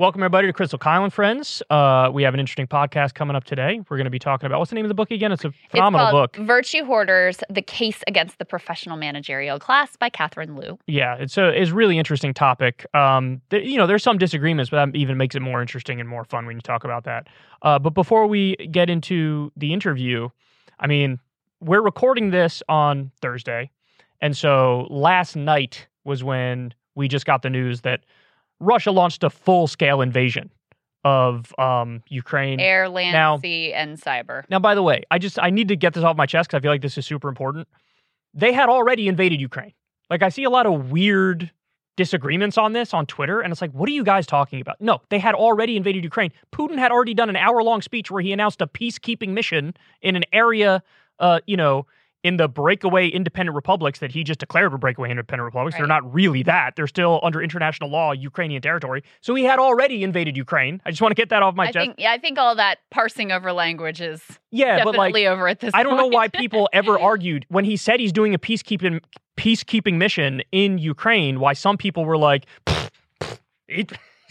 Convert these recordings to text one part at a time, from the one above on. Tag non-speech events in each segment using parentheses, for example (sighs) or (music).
Welcome everybody to Krystal Kyle and Friends. Uh, we have an interesting podcast coming up today. We're going to be talking about what's the name of the book again? It's a phenomenal it's book. Virtue Hoarders: The Case Against the Professional Managerial Class by Catherine Liu. Yeah, it's a it's a really interesting topic. Um, th- you know, there's some disagreements, but that even makes it more interesting and more fun when you talk about that. Uh, but before we get into the interview, I mean, we're recording this on Thursday, and so last night was when we just got the news that Russia launched a full scale invasion of um, Ukraine. Air, land, Now- sea, and cyber. Now, by the way, I just I need to get this off my chest because I feel like this is super important. They had already invaded Ukraine. Like I see a lot of weird disagreements on this on Twitter, and it's like, what are you guys talking about? No, they had already invaded Ukraine. Putin had already done an hour long speech where he announced a peacekeeping mission in an area, uh, you know, in the breakaway independent republics that he just declared were breakaway independent republics. They're not really that. They're still under international law Ukrainian territory. So he had already invaded Ukraine. I just want to get that off my I chest. think yeah, I think all that parsing over language is yeah, but like over at this I don't know why people (laughs) ever argued when he said he's doing a peacekeeping peacekeeping mission in Ukraine. Why some people were like, "Pfft, pfft, he-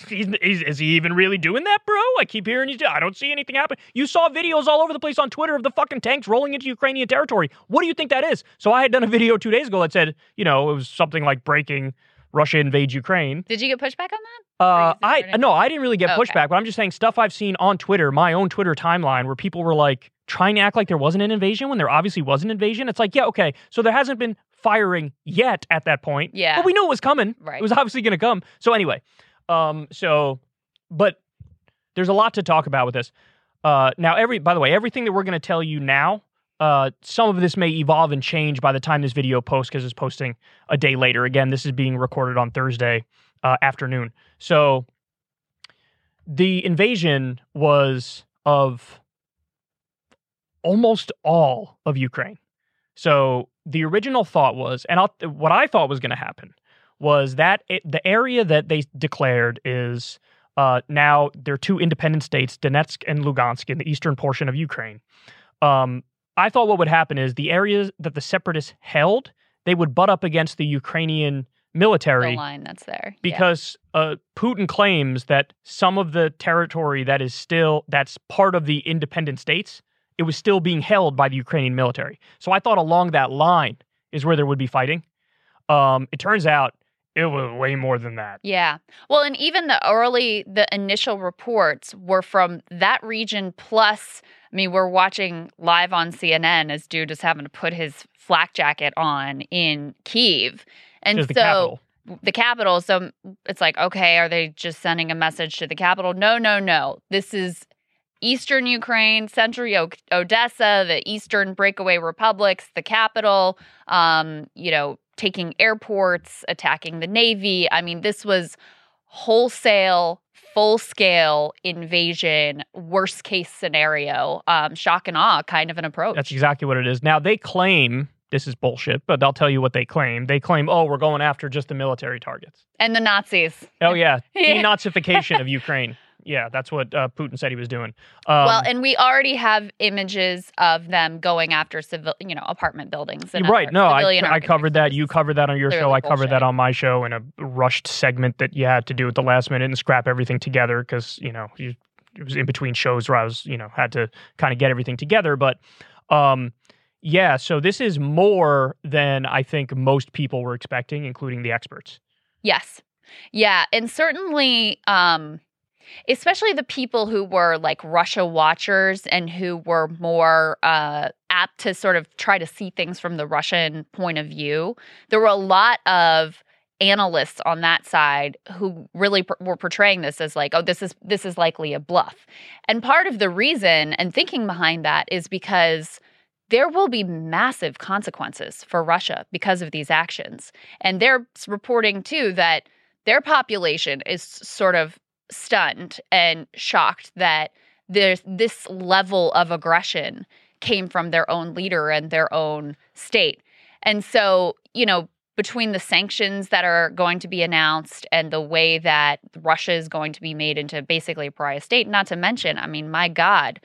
he's, is, is he even really doing that, bro? I keep hearing he's. I don't see anything happen. You saw videos all over the place on Twitter of the fucking tanks rolling into Ukrainian territory. What do you think that is? So I had done a video two days ago that said, you know, it was something like breaking Russia invades Ukraine. Did you get pushback on that? Uh, I no, I didn't really get pushback, but I'm just saying stuff I've seen on Twitter, my own Twitter timeline, where people were like trying to act like there wasn't an invasion when there obviously was an invasion. It's like, yeah, okay, so there hasn't been firing yet at that point, Yeah. but we knew it was coming. Right. It was obviously going to come. So anyway, um, so, but there's a lot to talk about with this. Uh, now, every by the way, everything that we're going to tell you now. Uh, some of this may evolve and change by the time this video posts because it's posting a day later. Again, this is being recorded on Thursday uh, afternoon. So the invasion was of almost all of Ukraine. So the original thought was, and I'll, what I thought was going to happen was that it, the area that they declared is uh, now there are two independent states, Donetsk and Lugansk, in the eastern portion of Ukraine. Um, I thought what would happen is the areas that the separatists held, they would butt up against the Ukrainian military The line that's there. Yeah. because uh, Putin claims that some of the territory that is still that's part of the independent states, it was still being held by the Ukrainian military. So I thought along that line is where there would be fighting. Um, it turns out it was way more than that. Yeah. Well, and even the early, the initial reports were from that region. Plus, I mean, we're watching live on CNN as dude is having to put his flak jacket on in Kiev. And so the capital. the capital. So it's like, okay, are they just sending a message to the capital? No, no, no. This is eastern Ukraine, central O- Odessa, the eastern breakaway republics, the capital. Um, you know, taking airports, attacking the navy. I mean, this was wholesale, full scale invasion, worst case scenario, um, shock and awe kind of an approach. That's exactly what it is. Now they claim this is bullshit, but I'll tell you what they claim. They claim, oh, we're going after just the military targets. and the Nazis. Oh yeah, (laughs) Yeah. denazification of Ukraine. Yeah, that's what uh, Putin said he was doing. Um, well, and we already have images of them going after civil, you know, apartment buildings. And right. No, I, I covered that. You covered that on your show. I covered that on my show in a rushed segment that you had to do at the last minute and scrap everything together because you know you, it was in between shows where I was you know had to kind of get everything together. But um, yeah, so this is more than I think most people were expecting, including the experts. Yes. Yeah. And certainly, um, especially the people who were like Russia watchers and who were more uh, apt to sort of try to see things from the Russian point of view, there were a lot of analysts on that side who really pr- were portraying this as like oh this is this is likely a bluff. And part of the reason and thinking behind that is because there will be massive consequences for Russia because of these actions. And they're reporting too that their population is sort of stunned and shocked that there's this level of aggression came from their own leader and their own state. And so, you know, between the sanctions that are going to be announced and the way that Russia is going to be made into basically a pariah state, not to mention, I mean, my God,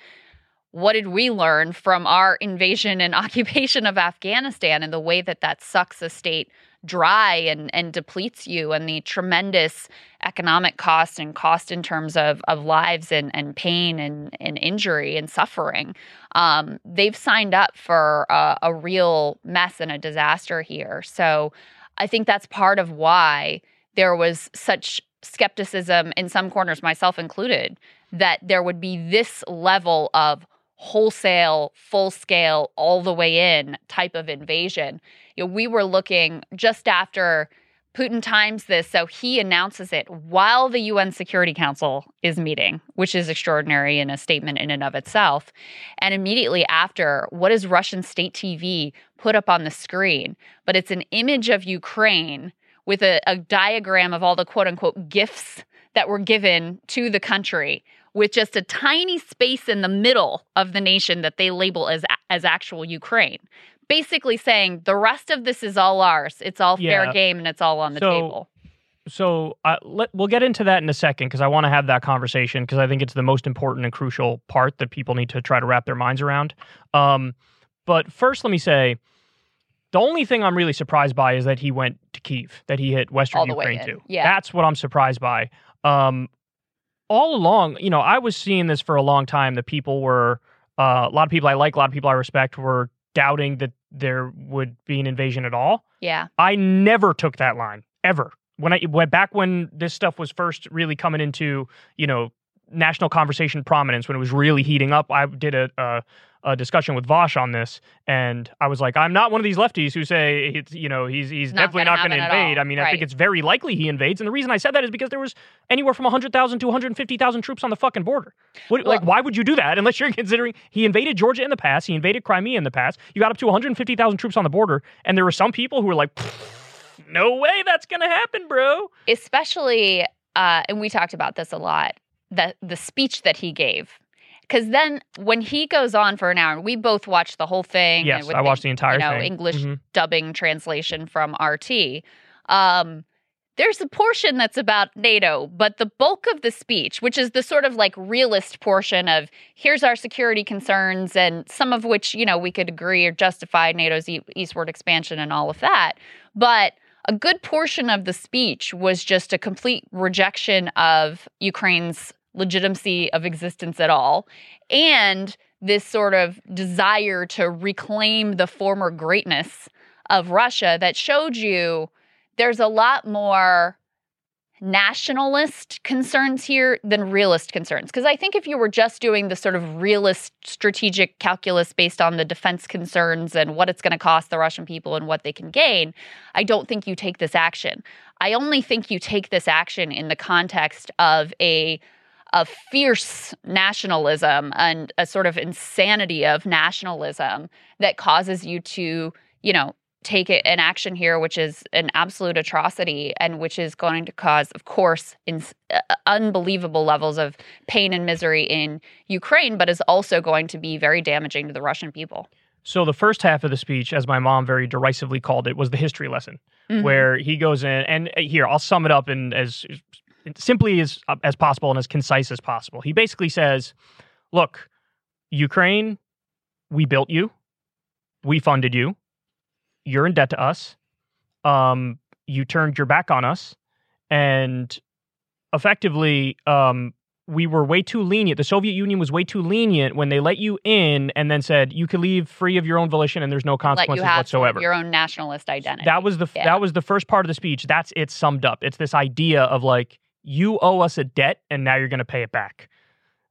what did we learn from our invasion and (laughs) occupation of Afghanistan and the way that that sucks a state dry and, and depletes you and the tremendous economic cost and cost in terms of, of lives and, and pain and, and injury and suffering. Um, they've signed up for a, a real mess and a disaster here. So I think that's part of why there was such skepticism in some corners, myself included, that there would be this level of wholesale, full scale, all the way in type of invasion. You know, we were looking just after Putin times this, so he announces it while the UN Security Council is meeting, which is extraordinary in a statement in and of itself. And immediately after, what does Russian state TV put up on the screen? But it's an image of Ukraine with a, a diagram of all the quote unquote gifts that were given to the country with just a tiny space in the middle of the nation that they label as as actual Ukraine. Basically saying the rest of this is all ours. It's all fair game and it's all on the So- table. So uh, let, we'll get into that in a second because I want to have that conversation because I think it's the most important and crucial part that people need to try to wrap their minds around. Um, but first, let me say the only thing I'm really surprised by is that he went to Kiev, that he hit Western Ukraine too. Yeah. That's what I'm surprised by. Um, all along, you know, I was seeing this for a long time that people were, uh, a lot of people I like, a lot of people I respect were doubting that there would be an invasion at all. Yeah. I never took that line ever. When I went back when this stuff was first really coming into you know national conversation prominence when it was really heating up, I did a a, a discussion with Vaush on this, and I was like, I'm not one of these lefties who say it's, you know he's he's Not definitely gonna not going to invade. I mean, I think it's very likely he invades, and the reason I said that is because there was anywhere from 100,000 to 150,000 troops on the fucking border. What, like, why would you do that unless you're (laughs) considering he invaded Georgia in the past, he invaded Crimea in the past. You got up to 150,000 troops on the border, and there were some people who were like, "No way, that's gonna happen, bro." especially uh, and we talked about this a lot the the speech that he gave because then when he goes on for an hour we both watched the whole thing Yes, I watched the entire you know thing. english Mhm. dubbing translation from rt um there's a portion that's about NATO, but the bulk of the speech, which is the sort of like realist portion of here's our security concerns, and some of which, you know, we could agree or justify NATO's e- eastward expansion and all of that. But a good portion of the speech was just a complete rejection of Ukraine's legitimacy of existence at all and this sort of desire to reclaim the former greatness of Russia that showed you there's a lot more nationalist concerns here than realist concerns. Because I think if you were just doing the sort of realist strategic calculus based on the defense concerns and what it's going to cost the Russian people and what they can gain, I don't think you take this action. I only think you take this action in the context of a of fierce nationalism and a sort of insanity of nationalism that causes you to, you know, take it, an action here which is an absolute atrocity and which is going to cause of course in, uh, unbelievable levels of pain and misery in Ukraine but is also going to be very damaging to the Russian people. So the first half of the speech, as my mom very derisively called it, was the history lesson, Mhm. where he goes in and uh, here I'll sum it up in as simply as as possible and as concise as possible. He basically says, "Look, Ukraine, we built you, we funded you, you're in debt to us, um, you turned your back on us, and effectively." Um, we were way too lenient. The Soviet Union was way too lenient when they let you in and then said you can leave free of your own volition and there's no consequences whatsoever. your own nationalist identity. That was the Yeah. that was the first part of the speech. That's it summed up. It's this idea of like you owe us a debt and now you're going to pay it back.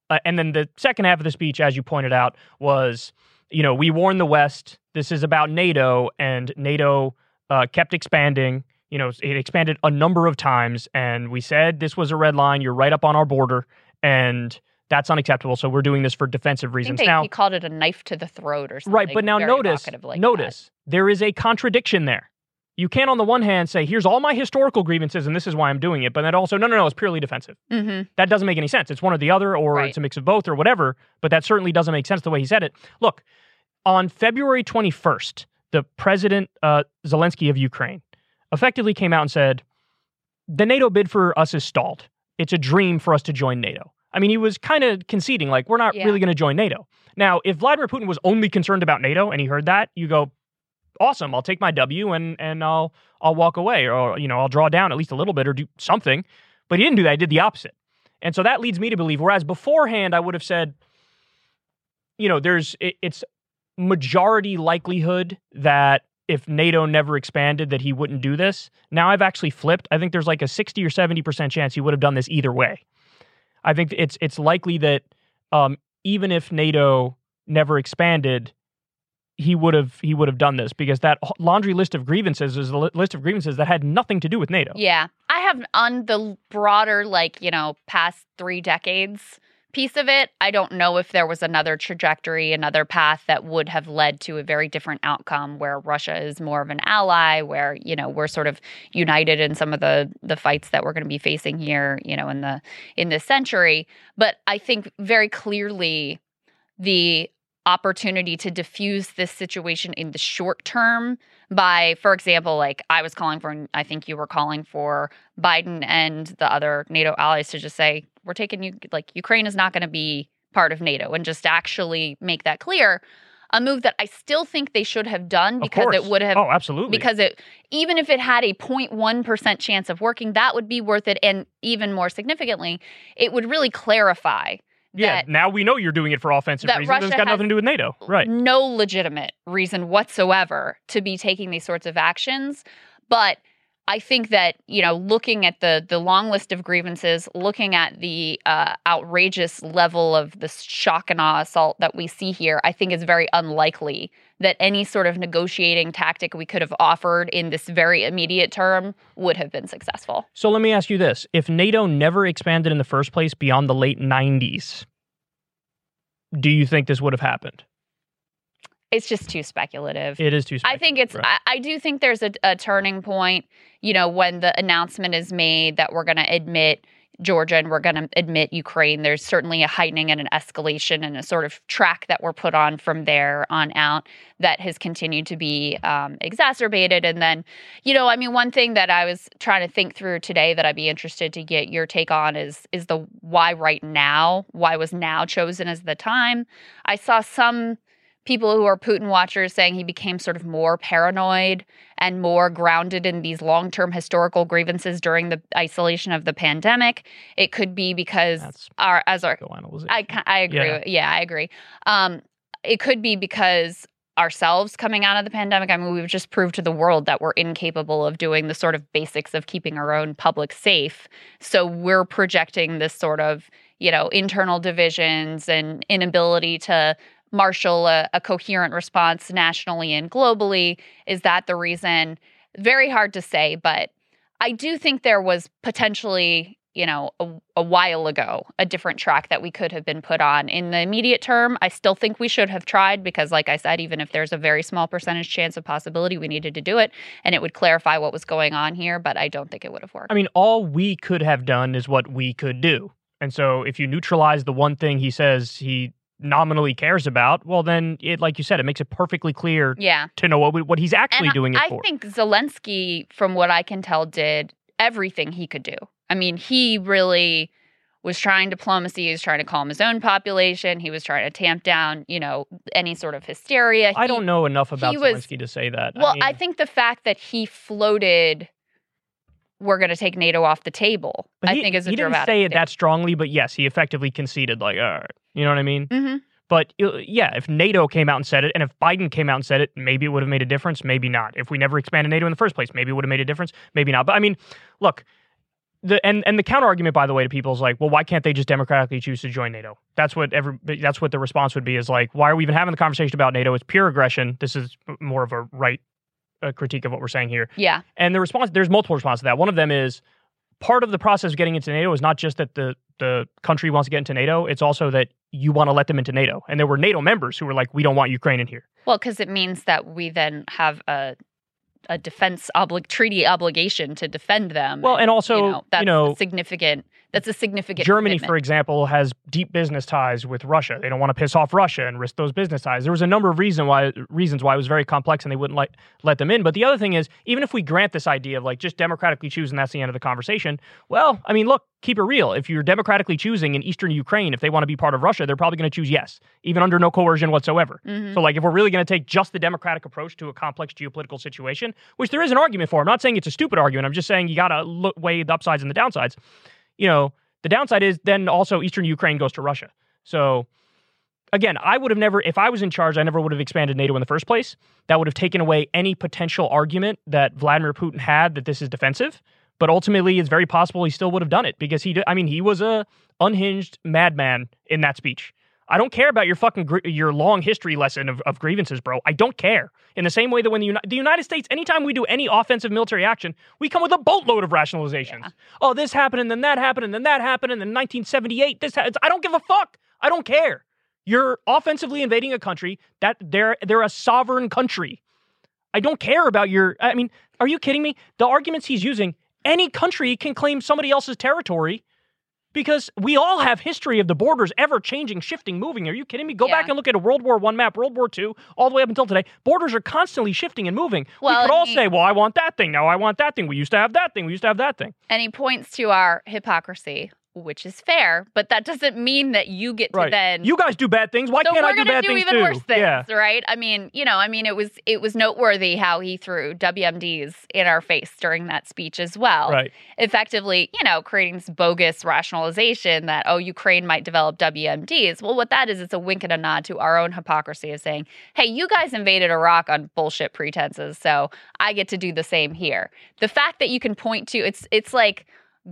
Uh, and then the second half of the speech, as you pointed out, was you know we warned the West. This is about NATO, and NATO uh, kept expanding. You know, it expanded a number of times, and we said this was a red line. You're right up on our border, and that's unacceptable. So we're doing this for defensive I reasons. think they, now, he called it a knife to the throat or something. Right, but now notice, like notice there is a contradiction there. You can, on the one hand, say, "Here's all my historical grievances, and this is why I'm doing it," but then also, no, no, no, it's purely defensive. That. hmm That doesn't make any sense. It's one or the other, or Right. it's a mix of both, or whatever. But that certainly doesn't make sense the way he said it. Look, on February 21st, the president uh, Zelensky of Ukraine effectively came out and said, "The NATO bid for us is stalled. It's a dream for us to join NATO." I mean, he was kind of conceding, like, we're not Yeah. really going to join NATO. Now, if Vladimir Putin was only concerned about NATO and he heard that, you go, awesome. I'll take my W and and I'll I'll walk away, or you know, I'll draw down at least a little bit or do something. But he didn't do that. He did the opposite, and so that leads me to believe. Whereas beforehand, I would have said, you know, there's it, it's majority likelihood that if NATO never expanded that he wouldn't do this. Now I've actually flipped. I think there's like a 60 or 70% chance he would have done this either way. I think it's it's likely that um, even if NATO never expanded, he would have he would have done this because that laundry list of grievances is a list of grievances that had nothing to do with NATO. Yeah. I have on the broader like, you know, past 3 decades piece of it, I don't know if there was another trajectory, another path that would have led to a very different outcome where Russia is more of an ally, where, you know, we're sort of united in some of the the fights that we're going to be facing here, you know, in the in this century. But I think very clearly the opportunity to diffuse this situation in the short term by for example like i was calling for i think you were calling for biden and the other nato allies to just say we're taking you like ukraine is not going to be part of nato and just actually make that clear. A move that i still think they should have done because it would have oh absolutely. because it even if it had a 0.1% chance of working that would be worth it and even more significantly it would really clarify yeah, now we know you're doing it for offensive reasons. Russia it's got nothing to do with NATO. Right. No legitimate reason whatsoever to be taking these sorts of actions. But I think that you know, looking at the the long list of grievances, looking at the uh, outrageous level of the shock and awe assault that we see here, I think is very unlikely that any sort of negotiating tactic we could have offered in this very immediate term would have been successful. So let me ask you this: If NATO never expanded in the first place beyond the late '90s, do you think this would have happened? it's just too speculative. It is too I think it's, right. I, I, do think there's a, a turning point, you know, when the announcement is made that we're going to admit Georgia and we're going to admit Ukraine. There's certainly a heightening and an escalation and a sort of track that we're put on from there on out that has continued to be um, exacerbated. And then, you know, I mean, one thing that I was trying to think through today that I'd be interested to get your take on is is the why right now? Why was now chosen as the time? I saw some people who are Putin watchers saying he became sort of more paranoid and more grounded in these long term historical grievances during the isolation of the pandemic. It could be because That's our as our I I agree. Yeah, yeah I agree. Um, it could be because ourselves coming out of the pandemic. I mean, we've just proved to the world that we're incapable of doing the sort of basics of keeping our own public safe. So we're projecting this sort of you know internal divisions and inability to marshal a, a coherent response nationally and globally. Is that the reason? Very hard to say, but I do think there was potentially, you know, a, a, while ago, a different track that we could have been put on. In the immediate term, I still think we should have tried because, like I said, even if there's a very small percentage chance of possibility, we needed to do it and it would clarify what was going on here, but I don't think it would have worked. I mean, all we could have done is what we could do. And so if you neutralize the one thing he says he nominally cares about, well, then it, like you said, it makes it perfectly clear. Yeah. To know what what he's actually and doing it I for. I think Zelensky, from what I can tell, did everything he could do. I mean, he really was trying diplomacy. He was trying to calm his own population. He was trying to tamp down, you know, any sort of hysteria. He, I don't know enough about Zelensky was, to say that. Well, I, mean, I think the fact that he floated we're going to take NATO off the table. I he, think is a he didn't say it that strongly, but yes, he effectively conceded. Like, all right, you know what I mean? Mm-hmm. But uh, yeah, if NATO came out and said it, and if Biden came out and said it, maybe it would have made a difference. Maybe not. If we never expanded NATO in the first place, maybe it would have made a difference. Maybe not. But I mean, look, the and and the counter argument, by the way, to people is like, well, why can't they just democratically choose to join NATO? That's what every that's what the response would be is like, why are we even having the conversation about NATO? It's pure aggression. This is more of a right a critique of what we're saying here. Yeah. And the response, there's multiple responses to that. One of them is part of the process of getting into NATO is not just that the the country wants to get into NATO; it's also that you want to let them into NATO. And there were NATO members who were like, "We don't want Ukraine in here." Well, because it means that we then have a a defense obli- treaty obligation to defend them. Well, and also, you know, that's you know, significant That's a significant. Germany, commitment. for example, has deep business ties with Russia. They don't want to piss off Russia and risk those business ties. There was a number of reason why reasons why it was very complex and they wouldn't let let them in. But the other thing is, even if we grant this idea of like just democratically choosing, that's the end of the conversation. Well, I mean, look, keep it real. If you're democratically choosing in eastern Ukraine, if they want to be part of Russia, they're probably going to choose yes, even under no coercion whatsoever. Mhm. So, like, if we're really going to take just the democratic approach to a complex geopolitical situation, which there is an argument for, I'm not saying it's a stupid argument. I'm just saying you got to look, weigh the upsides and the downsides. You know, the downside is then also Eastern Ukraine goes to Russia. So, again, I would have never, if I was in charge, I never would have expanded NATO in the first place. That would have taken away any potential argument that Vladimir Putin had that this is defensive. But ultimately, it's very possible he still would have done it because he, I mean, he was a unhinged madman in that speech. I don't care about your fucking gr- your long history lesson of, of grievances, bro. I don't care. In the same way that when the, Uni- the United States, anytime we do any offensive military action, we come with a boatload of rationalizations. Yeah. Oh, this happened, and then that happened, and then that happened, and then 1978. This ha- I don't give a fuck. I don't care. You're offensively invading a country that they're they're a sovereign country. I don't care about your. I mean, are you kidding me? The arguments he's using, any country can claim somebody else's territory because we all have history of the borders ever changing, shifting, moving. Are you kidding me? Go Yeah. back and look at a World War One map, World War Two, all the way up until today. Borders are constantly shifting and moving. Well, we could all he- say, "Well, I want that thing now. I want that thing. We used to have that thing. We used to have that thing." and he points to our hypocrisy, which is fair, but that doesn't mean that you get to Right. then. You guys do bad things. Why so can't I do bad do things even too? worse things, Yeah. right? I mean, you know, I mean, it was it was noteworthy how he threw WMDs in our face during that speech as well. Right. effectively, you know, creating this bogus rationalization that, oh, Ukraine might develop WMDs. Well, what that is, it's a wink and a nod to our own hypocrisy of saying, hey, you guys invaded Iraq on bullshit pretenses, so I get to do the same here. The fact that you can point to it's it's like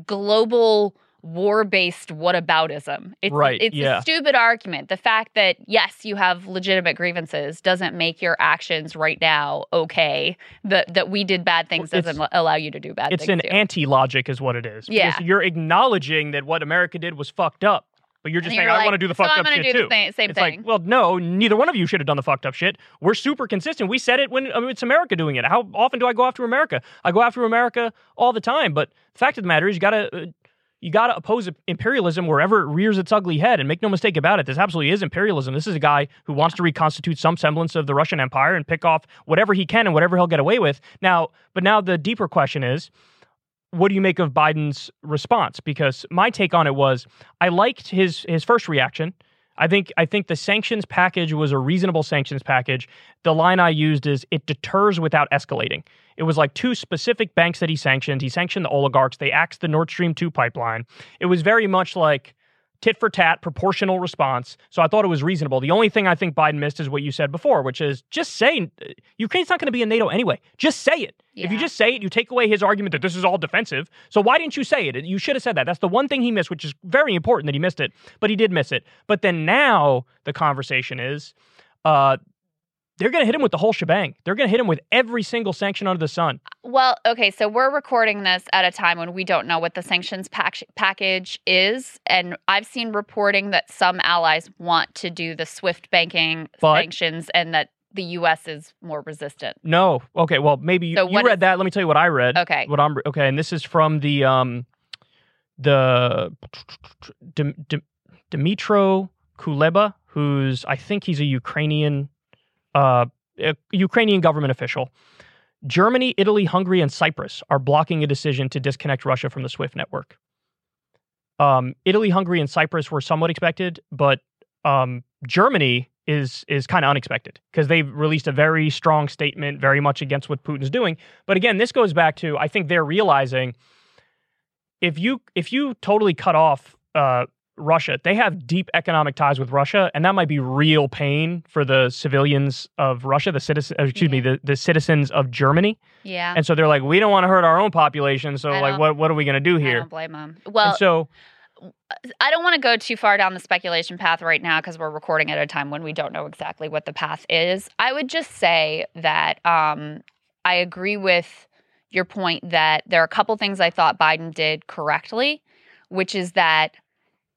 global war-based whataboutism. It's Right, it's yeah. a stupid argument. The fact that yes, you have legitimate grievances doesn't make your actions right now okay. That that we did bad things Well, doesn't allow you to do bad things. It's an anti-logic, is what it is. Because Yeah. You're acknowledging that what America did was fucked up, but you're just And saying, you're "I like, want to do the so fucked I'm up shit do too." same, same it's thing. like, well, no, neither one of you should have done the fucked up shit. We're super consistent. We said it when I mean, it's America doing it. How often do I go after America? I go after America all the time. But the fact of the matter is, you gotta. Uh, you got to oppose imperialism wherever it rears its ugly head. And make no mistake about it, this absolutely is imperialism. This is a guy who wants to reconstitute some semblance of the Russian Empire and pick off whatever he can and whatever he'll get away with. Now, but now the deeper question is what do you make of Biden's response? Because my take on it was I liked his his first reaction. I think I think the sanctions package was a reasonable sanctions package. The line I used is it deters without escalating. It was like two specific banks that he sanctioned. He sanctioned the oligarchs. They axed the Nord Stream 2 pipeline. It was very much like tit for tat, proportional response. So I thought it was reasonable. The only thing I think Biden missed is what you said before, which is just say Ukraine's not going to be in NATO anyway. Just say it. If you just say it, you take away his argument that this is all defensive. So why didn't you say it? You should have said that. That's the one thing he missed, which is very important that he missed it, but he did miss it. But then now the conversation is uh, they're going to hit him with the whole shebang. They're going to hit him with every single sanction under the sun. Well, okay, so we're recording this at a time when we don't know what the sanctions pack- package is. And I've seen reporting that some allies want to do the SWIFT banking But- sanctions and that the U.S. is more resistant. No. Okay. Well, maybe you, So you read is- that. Let me tell you what I read. Okay. What I'm okay, and this is from the um the Dim, Dim, Dmytro Kuleba, who's I think he's a Ukrainian uh a Ukrainian government official. Germany, Italy, Hungary, and Cyprus are blocking a decision to disconnect Russia from the SWIFT network. Um, Italy, Hungary, and Cyprus were somewhat expected, but um, Germany is is kind of unexpected because they've released a very strong statement, very much against what Putin's doing. But again, this goes back to I think they're realizing if you if you totally cut off uh, Russia, they have deep economic ties with Russia, and that might be real pain for the civilians of Russia, the citizens, excuse me, the, the citizens of Germany. Yeah. And so they're like, we don't want to hurt our own population, so like, what what are we going to do here? I don't blame them. Well, and so I don't want to go too far down the speculation path right now because we're recording at a time when we don't know exactly what the path is. I would just say that um, I agree with your point that there are a couple things I thought Biden did correctly, which is that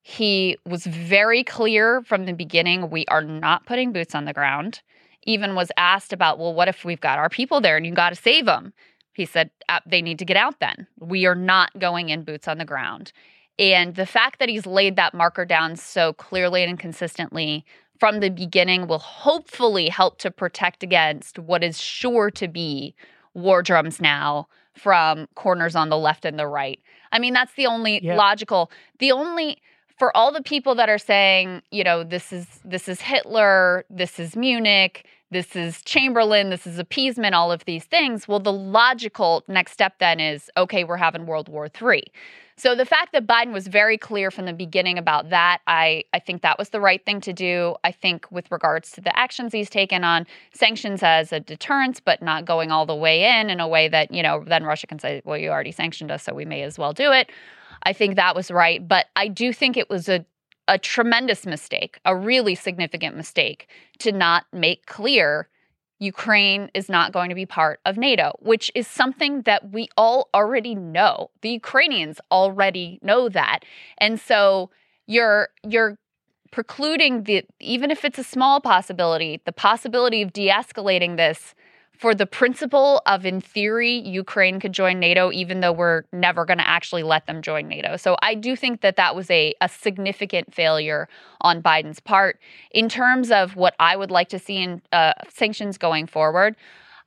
he was very clear from the beginning we are not putting boots on the ground. Even was asked about, well, what if we've got our people there and you got to save them? He said, they need to get out then. We are not going in boots on the ground. And the fact that he's laid that marker down so clearly and consistently from the beginning will hopefully help to protect against what is sure to be war drums now from corners on the left and the right. I mean, that's the only logical, the only for all the people that are saying, you know, this is this is Hitler, this is Munich, this is Chamberlain, this is appeasement, all of these things. Well, the logical next step then is okay, we're having World War III. So the fact that Biden was very clear from the beginning about that, I, I think that was the right thing to do. I think with regards to the actions he's taken on sanctions as a deterrence, but not going all the way in in a way that, you know, then Russia can say, well, you already sanctioned us, so we may as well do it. I think that was right. But I do think it was a a tremendous mistake, a really significant mistake to not make clear Ukraine is not going to be part of NATO, which is something that we all already know. The Ukrainians already know that. And so you're you're precluding the even if it's a small possibility, the possibility of de-escalating this for the principle of in theory Ukraine could join NATO even though we're never going to actually let them join NATO. So I do think that that was a a significant failure on Biden's part in terms of what I would like to see in uh, sanctions going forward.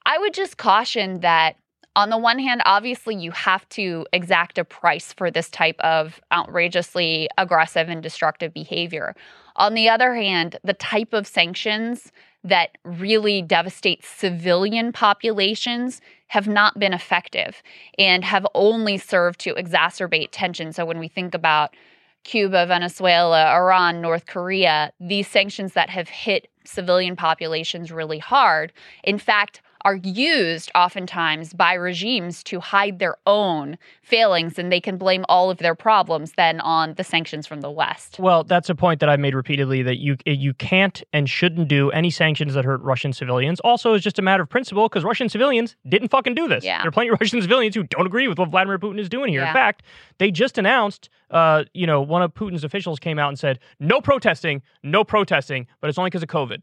I would just caution that on the one hand, obviously, you have to exact a price for this type of outrageously aggressive and destructive behavior. On the other hand, the type of sanctions that really devastate civilian populations have not been effective and have only served to exacerbate tension. So when we think about Cuba, Venezuela, Iran, North Korea, these sanctions that have hit civilian populations really hard, in fact, are used oftentimes by regimes to hide their own failings, and they can blame all of their problems then on the sanctions from the West. Well, that's a point that I've made repeatedly that you you can't and shouldn't do any sanctions that hurt Russian civilians. Also, it's just a matter of principle because Russian civilians didn't fucking do this. Yeah. There are plenty of Russian (laughs) civilians who don't agree with what Vladimir Putin is doing here. Yeah. In fact, they just announced, uh, you know, one of Putin's officials came out and said, "No protesting, no protesting," but it's only because of COVID.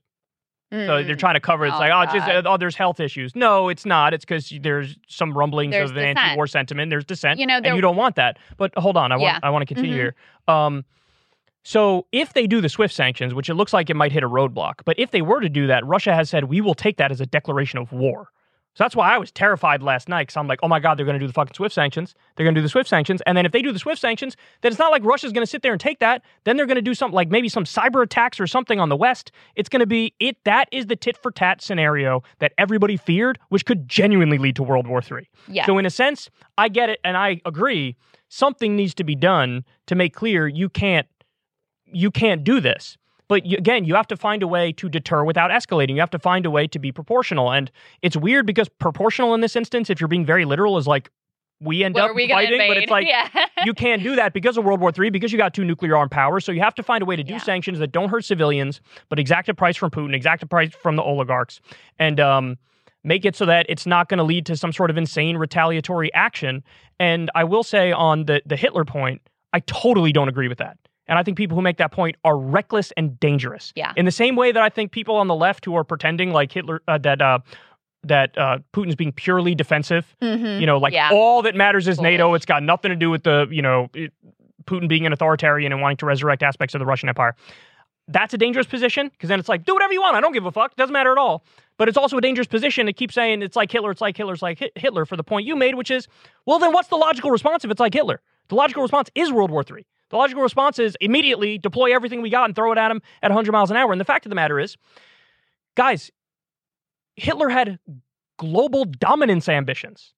So they're Mm. trying to cover. it. It's Oh, like, oh, it's just oh, there's health issues. No, it's not. It's because there's some rumblings There's of dissent. anti-war sentiment. There's dissent, You know, and you don't want that. But hold on, I want Yeah. I want to continue Mhm. here. Um, so if they do the SWIFT sanctions, which it looks like it might hit a roadblock, but if they were to do that, Russia has said we will take that as a declaration of war. So that's why I was terrified last night because I'm like, oh my God, they're going to do the fucking SWIFT sanctions. They're going to do the SWIFT sanctions. And then if they do the SWIFT sanctions, then it's not like Russia's going to sit there and take that. Then they're going to do something like maybe some cyber attacks or something on the West. It's going to be it. That is the tit for tat scenario that everybody feared, which could genuinely lead to World War III. Yeah. So in a sense, I get it and I agree. Something needs to be done to make clear you can't you can't do this. But you, again, you have to find a way to deter without escalating. You have to find a way to be proportional. And it's weird because proportional in this instance, if you're being very literal, is like we end up we fighting, but it's like (laughs) yeah. you can't do that because of World War III, because you got two nuclear armed powers. So you have to find a way to do Yeah. sanctions that don't hurt civilians, but exact a price from Putin, exact a price from the oligarchs, and um, make it so that it's not going to lead to some sort of insane retaliatory action. And I will say on the the Hitler point, I totally don't agree with that. And I think people who make that point are reckless and dangerous. Yeah. In the same way that I think people on the left who are pretending like Hitler uh, that uh, that uh, Putin's being purely defensive Mhm. you know, like Yeah. all that matters is NATO. It's got nothing to do with the, you know, it, Putin being an authoritarian and wanting to resurrect aspects of the Russian Empire. That's a dangerous position because then it's like, do whatever you want. I don't give a fuck. It Doesn't matter at all. But it's also a dangerous position to keep saying it's like Hitler, it's like Hitler, it's like Hitler for the point you made, which is, well, then what's the logical response if it's like Hitler? The logical response is World War III. The logical response is immediately deploy everything we got and throw it at him at 100 miles an hour. And the fact of the matter is, guys, Hitler had global dominance ambitions.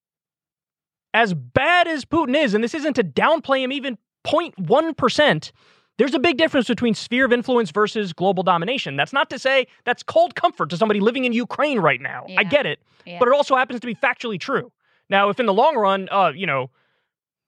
As bad as Putin is, and this isn't to downplay him even 0.1%, there's a big difference between sphere of influence versus global domination. That's not to say that's cold comfort to somebody living in Ukraine right now. I get it. Yeah. But it also happens to be factually true. Now, if in the long run, uh, you know,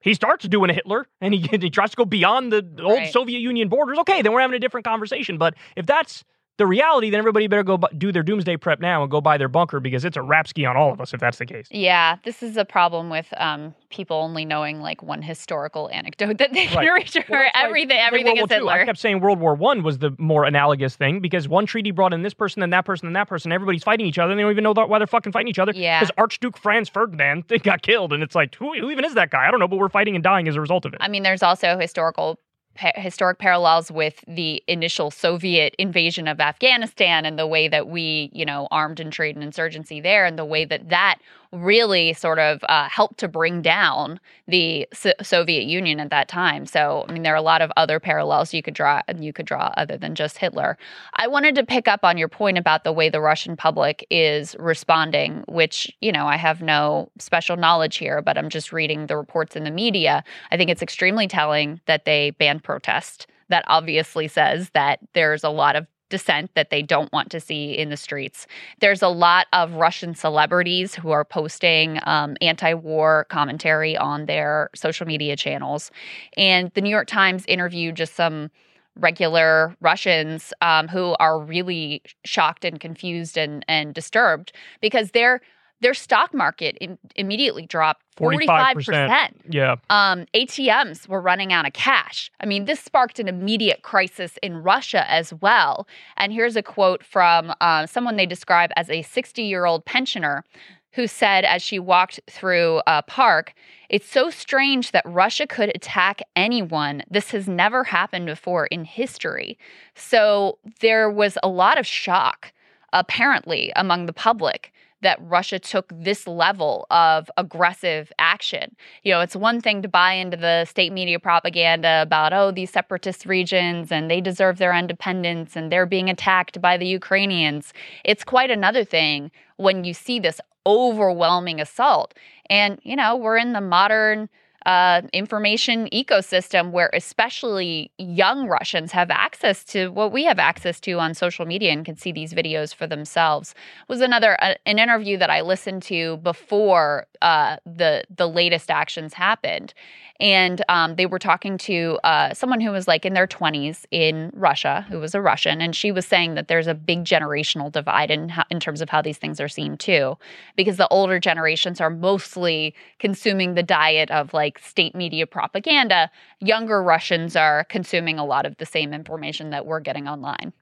he starts doing a Hitler and he, (laughs) he tries to go beyond the old Right. Soviet Union borders, okay, then we're having a different conversation. But if that's the reality, then everybody better go bu- do their doomsday prep now and go buy their bunker because it's a rap ski on all of us if that's the case. Yeah, this is a problem with um, people only knowing like one historical anecdote that they can Right. (laughs) reach for Well, everything. like everything is II. I kept saying World War One was the more analogous thing because one treaty brought in this person, and that person, and that person. Everybody's fighting each other, and they don't even know why they're fucking fighting each other. Yeah. Because Archduke Franz Ferdinand (laughs) got killed, and it's like, who, who even is that guy? I don't know, but we're fighting and dying as a result of it. I mean, there's also historical pa- historic parallels with the initial Soviet invasion of Afghanistan and the way that we, you know, armed and trained and insurgency there, and the way that that really sort of uh, helped to bring down the so- Soviet Union at that time. So, I mean, there are a lot of other parallels you could draw and you could draw other than just Hitler. I wanted to pick up on your point about the way the Russian public is responding, which, you know, I have no special knowledge here, but I'm just reading the reports in the media. I think it's extremely telling that they banned protest. That obviously says that there's a lot of dissent that they don't want to see in the streets. There's a lot of Russian celebrities who are posting um, anti war commentary on their social media channels. And the New York Times interviewed just some regular Russians um, who are really shocked and confused and, and disturbed because their their stock market im- immediately dropped 45%. 45%. yeah. Um, ATMs were running out of cash. I mean, this sparked an immediate crisis in Russia as well. And here's a quote from uh, someone they describe as a 60 year old pensioner who said as she walked through a park, It's so strange that Russia could attack anyone. This has never happened before in history. So there was a lot of shock, apparently, among the public that Russia took this level of aggressive action. You know, it's one thing to buy into the state media propaganda about, oh, these separatist regions and they deserve their independence and they're being attacked by the Ukrainians. It's quite another thing when you see this overwhelming assault. And, you know, we're in the modern uh, information ecosystem where especially young Russians have access to what we have access to on social media and can see these videos for themselves. Was another uh, an interview that I listened to before uh, the the latest actions happened, and um, they were talking to uh, someone who was like in their twenties in Russia, who was a Russian, and she was saying that there's a big generational divide in in terms of how these things are seen too, because the older generations are mostly consuming the diet of like state media propaganda. Younger Russians are consuming a lot of the same information that we're getting online.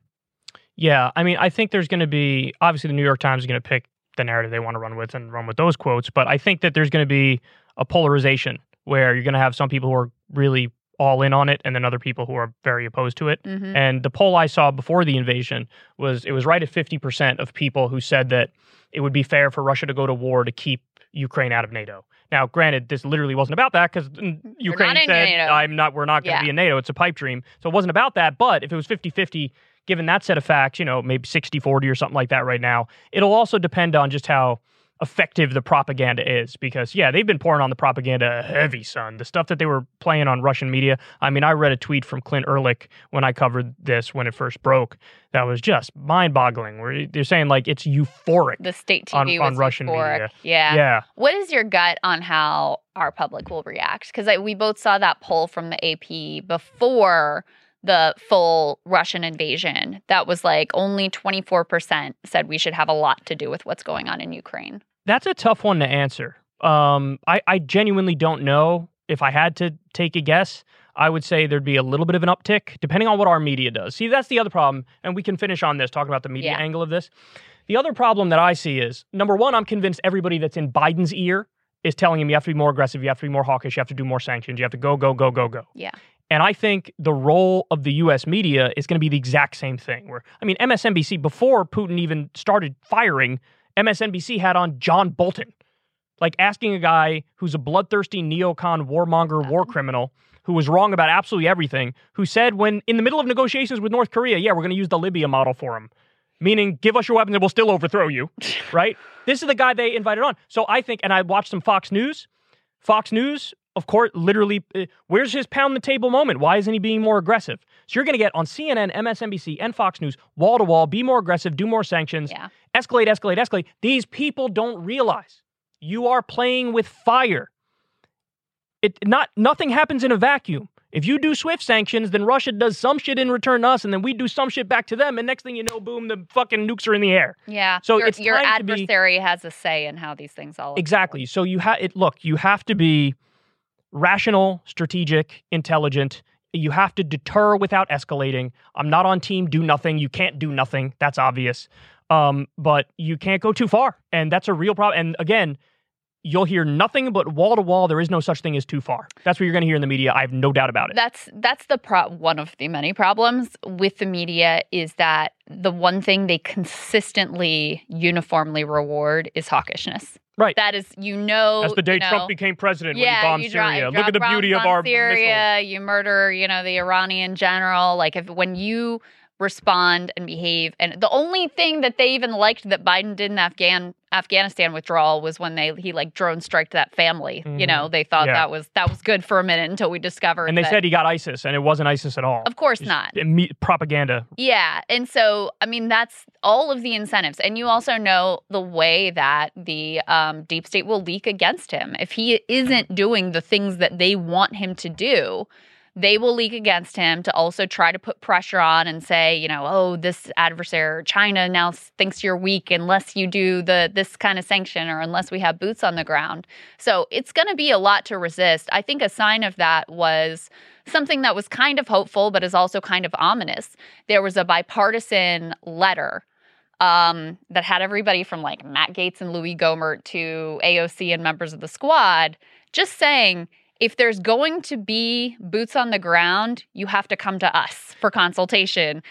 Yeah, I mean, I think there's going to be obviously the New York Times is going to pick the narrative they want to run with and run with those quotes, but I think that there's going to be a polarization where you're going to have some people who are really all in on it and then other people who are very opposed to it. Mm-hmm. And the poll I saw before the invasion was it was right at 50% of people who said that it would be fair for Russia to go to war to keep Ukraine out of NATO. Now, granted, this literally wasn't about that because Ukraine said. I'm not, we're not going to Yeah. be in NATO. It's a pipe dream. So it wasn't about that. But if it was 50 50, given that set of facts, you know, maybe 60 40 or something like that right now, it'll also depend on just how effective the propaganda is because yeah they've been pouring on the propaganda heavy son the stuff that they were playing on russian media i mean i read a tweet from clint ehrlich when i covered this when it first broke that was just mind-boggling where they're saying like it's euphoric The state on- TV on was Russian euphoric. media. Yeah. yeah What is your gut on how our public will react? Because we both saw that poll from the AP before the full Russian invasion. That was like only 24% said we should have a lot to do with what's going on in Ukraine. That's a tough one to answer. Um, I, I genuinely don't know. If I had to take a guess, I would say there'd be a little bit of an uptick, depending on what our media does. See, that's the other problem, and we can finish on this, talking about the media Yeah. angle of this. The other problem that I see is number one, I'm convinced everybody that's in Biden's ear is telling him you have to be more aggressive, you have to be more hawkish, you have to do more sanctions, you have to go, go, go, go, go. Yeah. And I think the role of the US media is going to be the exact same thing. Where, I mean, MSNBC, before Putin even started firing, MSNBC had on John Bolton, like asking a guy who's a bloodthirsty neocon, warmonger, war criminal, who was wrong about absolutely everything, who said, when in the middle of negotiations with North Korea, yeah, we're going to use the Libya model for him, meaning give us your weapons and we'll still overthrow you, (laughs) right? This is the guy they invited on. So I think, and I watched some Fox News. Fox News, of course, literally, uh, where's his pound the table moment? Why isn't he being more aggressive? So you're going to get on CNN, MSNBC, and Fox News, wall to wall, be more aggressive, do more sanctions, Yeah. escalate, escalate, escalate. These people don't realize you are playing with fire. It not nothing happens in a vacuum. If you do SWIFT sanctions, then Russia does some shit in return to us, and then we do some shit back to them, and next thing you know, boom, the fucking nukes are in the air. Yeah. So your, it's your time to be- adversary has a say in how these things all Exactly. So you have it. Look, you have to be rational, strategic, intelligent. You have to deter without escalating. I'm not on team do nothing. You can't do nothing. That's obvious. Um, but you can't go too far, and that's a real problem. And again, you'll hear nothing but wall to wall. There is no such thing as too far. That's what you're going to hear in the media. I have no doubt about it. That's that's the pro- one of the many problems with the media is that the one thing they consistently uniformly reward is hawkishness. Right. That is you know That's the day you know, Trump became president yeah, when he bombed Syria. Look at the beauty of our missiles. Syria. You murder, you know, the Iranian general. Like if when you respond and behave, and the only thing that they even liked that Biden did in Afghan Afghanistan withdrawal was when they he like drone striked that family. You know, they thought Mm-hmm. Yeah. that was that was good for a minute until we discovered. And they said he got ISIS, and it wasn't ISIS at all. of course Just not. imme- propaganda. Yeah. And so, I mean, that's all of the incentives. And you also know the way that the um, deep state will leak against him. If he isn't doing the things that they want him to do, they will leak against him to also try to put pressure on and say, you know, oh, this adversary, China now thinks you're weak unless you do the this kind of sanction or unless we have boots on the ground. So it's going to be a lot to resist. I think a sign of that was something that was kind of hopeful, but is also kind of ominous. There was a bipartisan letter um, that had everybody from like Matt Gaetz and Louis Gohmert to AOC and members of the squad just saying if there's going to be boots on the ground, you have to come to us for consultation.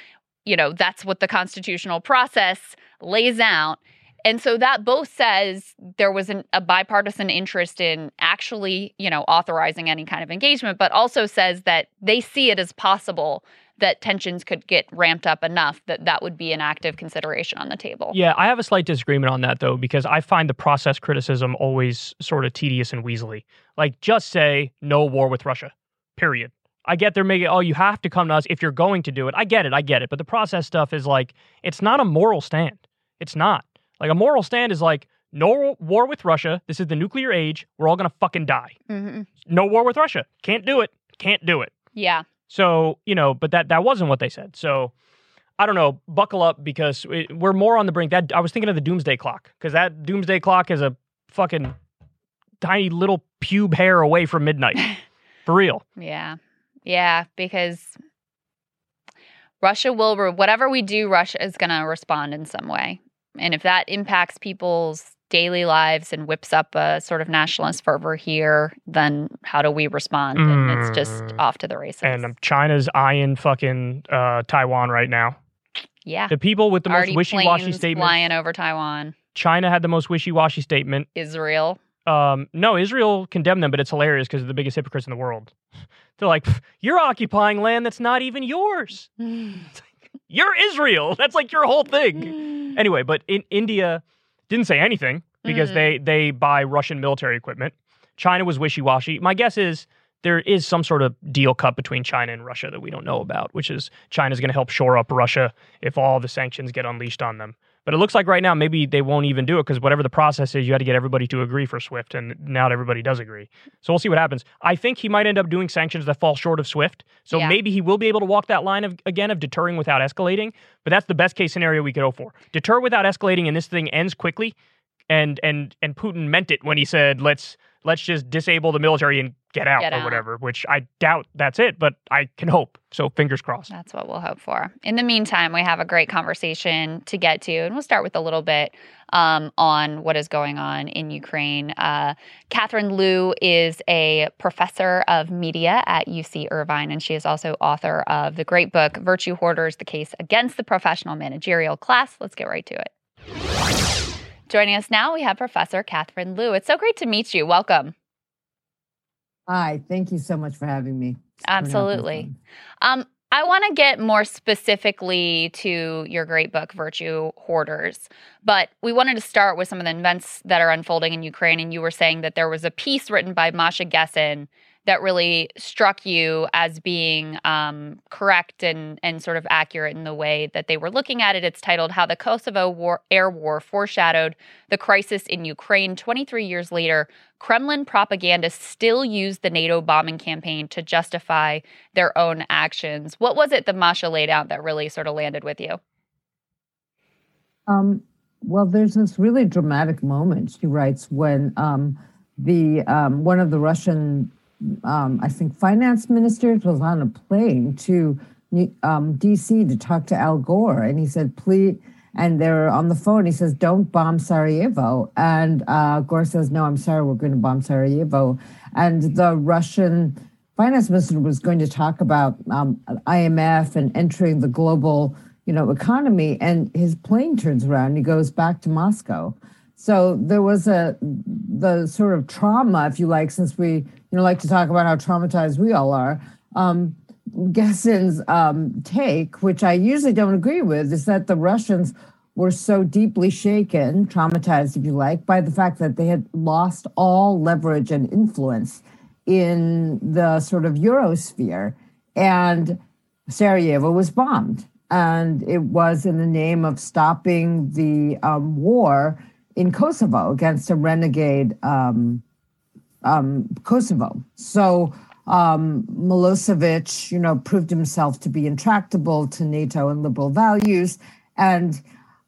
You know, that's what the constitutional process lays out. And so that both says there was an, a bipartisan interest in actually, you know, authorizing any kind of engagement, but also says that they see it as possible that tensions could get ramped up enough that that would be an active consideration on the table. Yeah, I have a slight disagreement on that though, because I find the process criticism always sort of tedious and weaselly. Like, just say no war with Russia, period. I get they're making, oh, you have to come to us if you're going to do it. I get it, I get it. But the process stuff is like, it's not a moral stand. It's not. Like, a moral stand is like, no war with Russia. This is the nuclear age. We're all going to fucking die. hmm No war with Russia. Can't do it. Can't do it. Yeah. So, you know, but that that wasn't what they said. So, I don't know, buckle up because we're more on the brink. That I was thinking of the doomsday clock because that doomsday clock is a fucking tiny little pube hair away from midnight. (laughs) For real. Yeah. Yeah. Because Russia will, re- whatever we do, Russia is going to respond in some way. And if that impacts people's daily lives and whips up a sort of nationalist fervor here, then how do we respond? And it's just Mm. off to the races. And um, China's eyeing fucking uh, Taiwan right now. yeah. The people with the most wishy-washy planes statements. flying over Taiwan. China had the most wishy-washy statement. Israel. Um, no, Israel condemned them, but it's hilarious because they're the biggest hypocrites in the world. (laughs) They're like, you're occupying land that's not even yours. (sighs) You're Israel. (laughs) That's like your whole thing. (sighs) Anyway, but in India didn't say anything because Mhm. they they buy Russian military equipment. China was wishy-washy. My guess is there is some sort of deal cut between China and Russia that we don't know about, which is China's going to help shore up Russia if all the sanctions get unleashed on them. But it looks like right now maybe they won't even do it because whatever the process is, you had to get everybody to agree for SWIFT, and not everybody does agree. So we'll see what happens. I think he might end up doing sanctions that fall short of SWIFT. So Yeah. maybe he will be able to walk that line of again of deterring without escalating. But that's the best case scenario we could hope for. Deter without escalating, and this thing ends quickly. And and and Putin meant it when he said let's let's just disable the military and get out Get or out. whatever. Which I doubt that's it, but I can hope. So fingers crossed. That's what we'll hope for. In the meantime, we have a great conversation to get to, and we'll start with a little bit um, on what is going on in Ukraine. Uh, Catherine Liu is a professor of media at UC Irvine, and she is also author of the great book, Virtue Hoarders The Case Against the Professional Managerial Class. Let's get right to it. Joining us now, we have Professor Catherine Liu. It's so great to meet you. Welcome. Hi, thank you so much for having me. Absolutely. Um, I want to get more specifically to your great book, Virtue Hoarders, but we wanted to start with some of the events that are unfolding in Ukraine. And you were saying that there was a piece written by Masha Gessen that really struck you as being um, correct and and sort of accurate in the way that they were looking at it. It's titled "How the Kosovo War, Air War Foreshadowed the Crisis in Ukraine." Twenty three years later, Kremlin propagandists still use the NATO bombing campaign to justify their own actions. What was it that Masha laid out that really sort of landed with you? Um, well, there's this really dramatic moment, she writes, when um, the um, one of the Russian, um, I think, finance ministers was on a plane to um, DC to talk to Al Gore, and he said, "Please." And they're on the phone. He says, "Don't bomb Sarajevo." And uh, Gore says, "No, I'm sorry, we're going to bomb Sarajevo." And the Russian finance minister was going to talk about um, IMF and entering the global, you know, economy. And his plane turns around. And he goes back to Moscow. So there was a the sort of trauma, if you like, since we you know like to talk about how traumatized we all are. Um, Gessen's um, take, which I usually don't agree with, is that the Russians were so deeply shaken, traumatized, if you like, by the fact that they had lost all leverage and influence in the sort of Eurosphere. And Sarajevo was bombed. And it was in the name of stopping the um, war in Kosovo against a renegade um, um, Kosovo. So um, Milosevic, you know, proved himself to be intractable to NATO and liberal values. And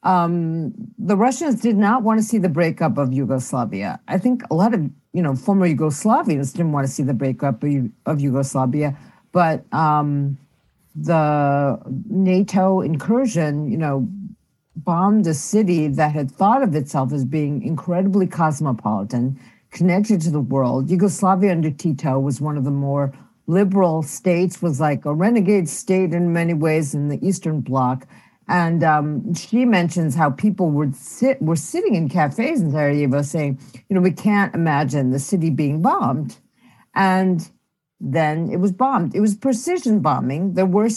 um, the Russians did not want to see the breakup of Yugoslavia. I think a lot of, you know, former Yugoslavians didn't want to see the breakup of, of Yugoslavia. But um, the NATO incursion, you know, bombed a city that had thought of itself as being incredibly cosmopolitan, connected to the world. Yugoslavia under Tito was one of the more liberal states, was like a renegade state in many ways in the Eastern Bloc. And um, she mentions how people would sit were sitting in cafes in Sarajevo saying, you know, we can't imagine the city being bombed. And then it was bombed. It was precision bombing. There were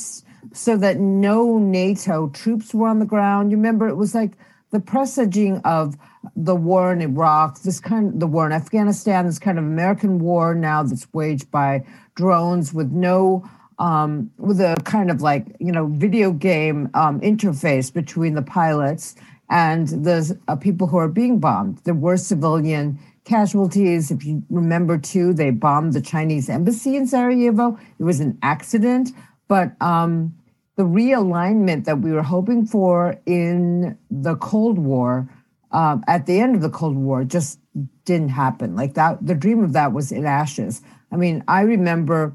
so that no NATO troops were on the ground. You remember, it was like the presaging of the war in Iraq, this kind the war in Afghanistan, this kind of American war now that's waged by drones with no um, with a kind of like you know video game um, interface between the pilots and the uh, people who are being bombed. There were civilian casualties. If you remember, too, they bombed the Chinese embassy in Sarajevo. It was an accident, but um, the realignment that we were hoping for in the Cold War, uh, at the end of the Cold War, just didn't happen. Like that, the dream of that was in ashes. I mean, I remember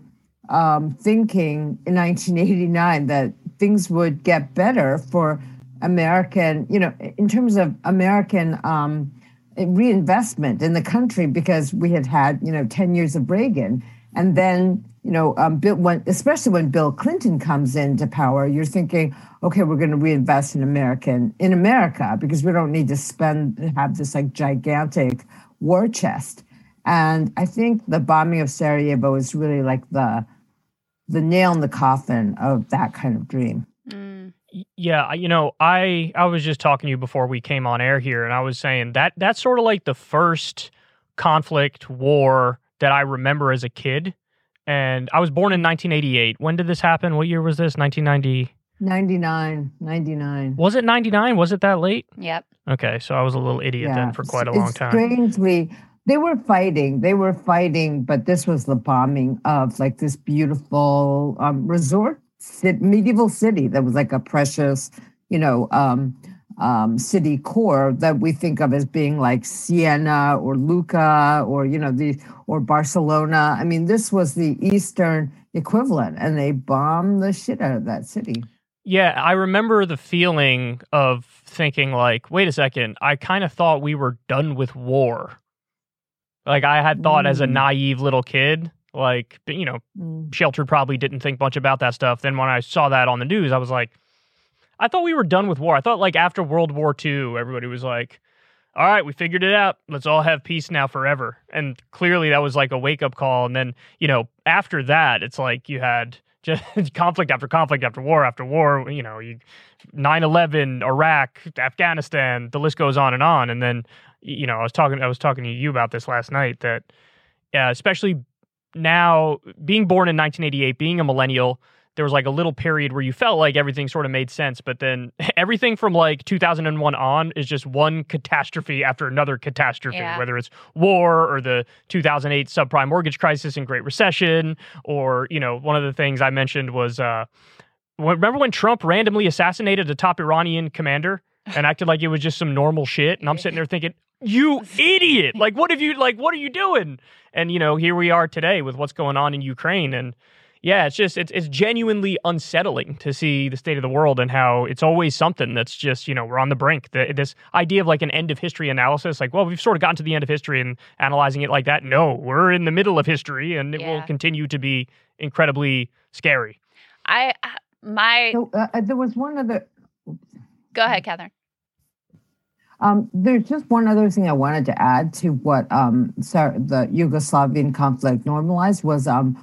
um, thinking in 1989 that things would get better for American, you know, in terms of American um, reinvestment in the country because we had had, you know, 10 years of Reagan. And then you know, um, Bill, when, especially when Bill Clinton comes into power, you're thinking, okay, we're going to reinvest in American in America because we don't need to spend have this like gigantic war chest. And I think the bombing of Sarajevo is really like the the nail in the coffin of that kind of dream. Mm. Yeah, you know, I I was just talking to you before we came on air here, and I was saying that that's sort of like the first conflict war that I remember as a kid and I was born in 1988. When did this happen? What year was this? 1990. 99, 99. Was it 99? Was it that late? Yep. Okay, so I was a little idiot yeah. then for quite a it's long time. Strangely, they were fighting. They were fighting, but this was the bombing of like this beautiful um, resort medieval city that was like a precious, you know, um, um, city core that we think of as being like Siena or Lucca or you know the or Barcelona. I mean, this was the Eastern equivalent, and they bombed the shit out of that city. Yeah, I remember the feeling of thinking like, wait a second, I kind of thought we were done with war. Like I had thought mm. as a mm. naive little kid, like you know, mm. sheltered probably didn't think much about that stuff. Then when I saw that on the news, I was like I thought we were done with war. I thought like after World War II, everybody was like, all right, we figured it out. Let's all have peace now forever. And clearly that was like a wake up call. And then, you know, after that, it's like you had just (laughs) conflict after conflict after war after war, you know, you 9/11, Iraq, Afghanistan, the list goes on and on. And then, you know, I was talking I was talking to you about this last night that yeah, especially now being born in 1988, being a millennial, there was like a little period where you felt like everything sort of made sense, but then (laughs) everything from like 2001 on is just one catastrophe after another catastrophe, Yeah. whether it's war or the 2008 subprime mortgage crisis and Great Recession, or, you know, one of the things I mentioned was, uh, remember when Trump randomly assassinated a top Iranian commander and (laughs) acted like it was just some normal shit? And I'm sitting there thinking, you idiot! Like, what have you, like, what are you doing? And, you know, here we are today with what's going on in Ukraine. And, yeah, it's just it's it's genuinely unsettling to see the state of the world and how it's always something that's just you know we're on the brink. The, this idea of like an end of history analysis, like well we've sort of gotten to the end of history and analyzing it like that. No, we're in the middle of history and it will continue to be incredibly scary. I my So uh, uh, there was one other. go ahead, Catherine. Um, there's just one other thing I wanted to add to what um, Sar- the Yugoslavian conflict normalized was um,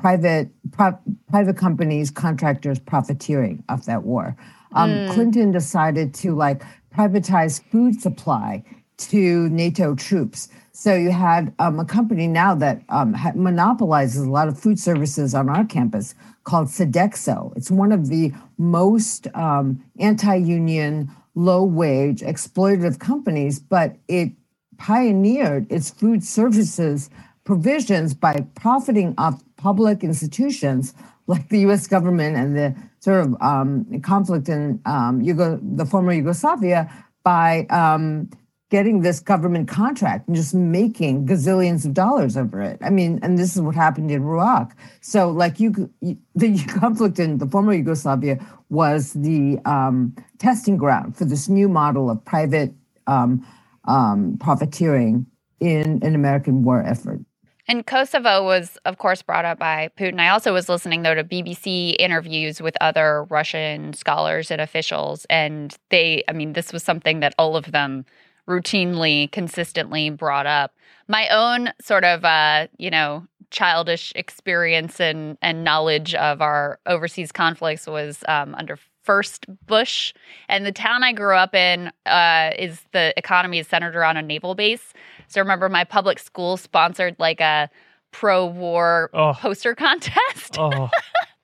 private pri- private companies, contractors profiteering off that war. Um, Mm. Clinton decided to like privatize food supply to NATO troops. So you had um, a company now that um, ha- monopolizes a lot of food services on our campus called Sodexo. It's one of the most um, anti-union, low-wage, exploitative companies, but it pioneered its food services provisions by profiting off public institutions like the U.S. government and the sort of um, conflict in um, Yugo- the former Yugoslavia by um, getting this government contract and just making gazillions of dollars over it. I mean, and this is what happened in Iraq. So, like you, the (laughs) conflict in the former Yugoslavia was the um, testing ground for this new model of private um, um, profiteering in an American war effort. And Kosovo was, of course, brought up by Putin. I also was listening, though, to BBC interviews with other Russian scholars and officials. And they, I mean, this was something that all of them routinely, consistently brought up. My own sort of, uh, you know, childish experience and, and knowledge of our overseas conflicts was um, under first Bush. And the town I grew up in uh, is the economy is centered around a naval base. So remember, my public school sponsored like a pro-war Oh. poster contest, Oh,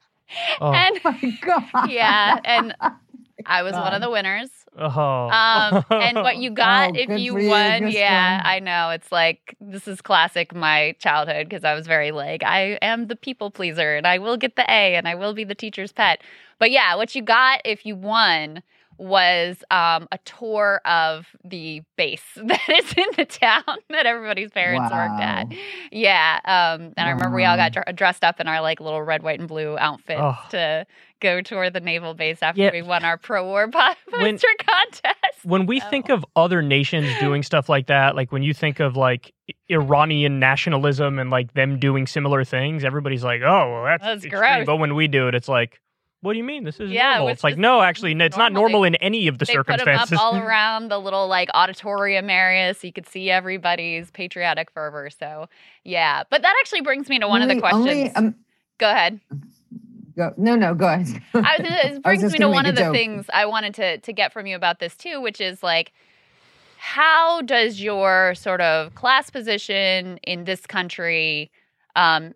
(laughs) oh, and Oh my God. yeah, and (laughs) I was one of the winners. oh. Um, and what you (laughs) got Oh, if you for you, won, yeah. I know. It's like this is classic my childhood because I was very like I am the people pleaser and I will get the A and I will be the teacher's pet. But yeah, what you got if you won was um, a tour of the base (laughs) that is in the town (laughs) that everybody's parents worked at. Yeah, um, and I remember we all got dr- dressed up in our like little red, white, and blue outfits Oh. to go tour the naval base after we won our pro-war po- (laughs) When- poster contest. when we Oh. think of other nations doing stuff like that, like when you think of like Iranian nationalism and like them doing similar things, everybody's like, "Oh, well, that's, That's gross. But when we do it, it's like, "What do you mean? This is Yeah, normal." it's It's like, no, actually, n- it's not normal. normal in any of the they put them circumstances. up all (laughs) around the little like auditorium area so you could see everybody's patriotic fervor. So yeah, but that actually brings me to one of the questions. only, um, go ahead. go, no, no, go ahead. (laughs) I was, it brings just me to one of the joke. things I wanted to to get from you about this too, which is like how does your sort of class position in this country um,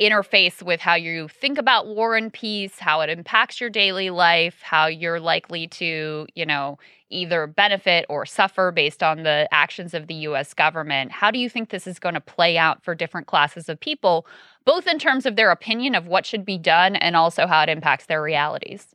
interface with how you think about war and peace, how it impacts your daily life, how you're likely to, you know, either benefit or suffer based on the actions of the US government. How do you think this is going to play out for different classes of people, both in terms of their opinion of what should be done and also how it impacts their realities?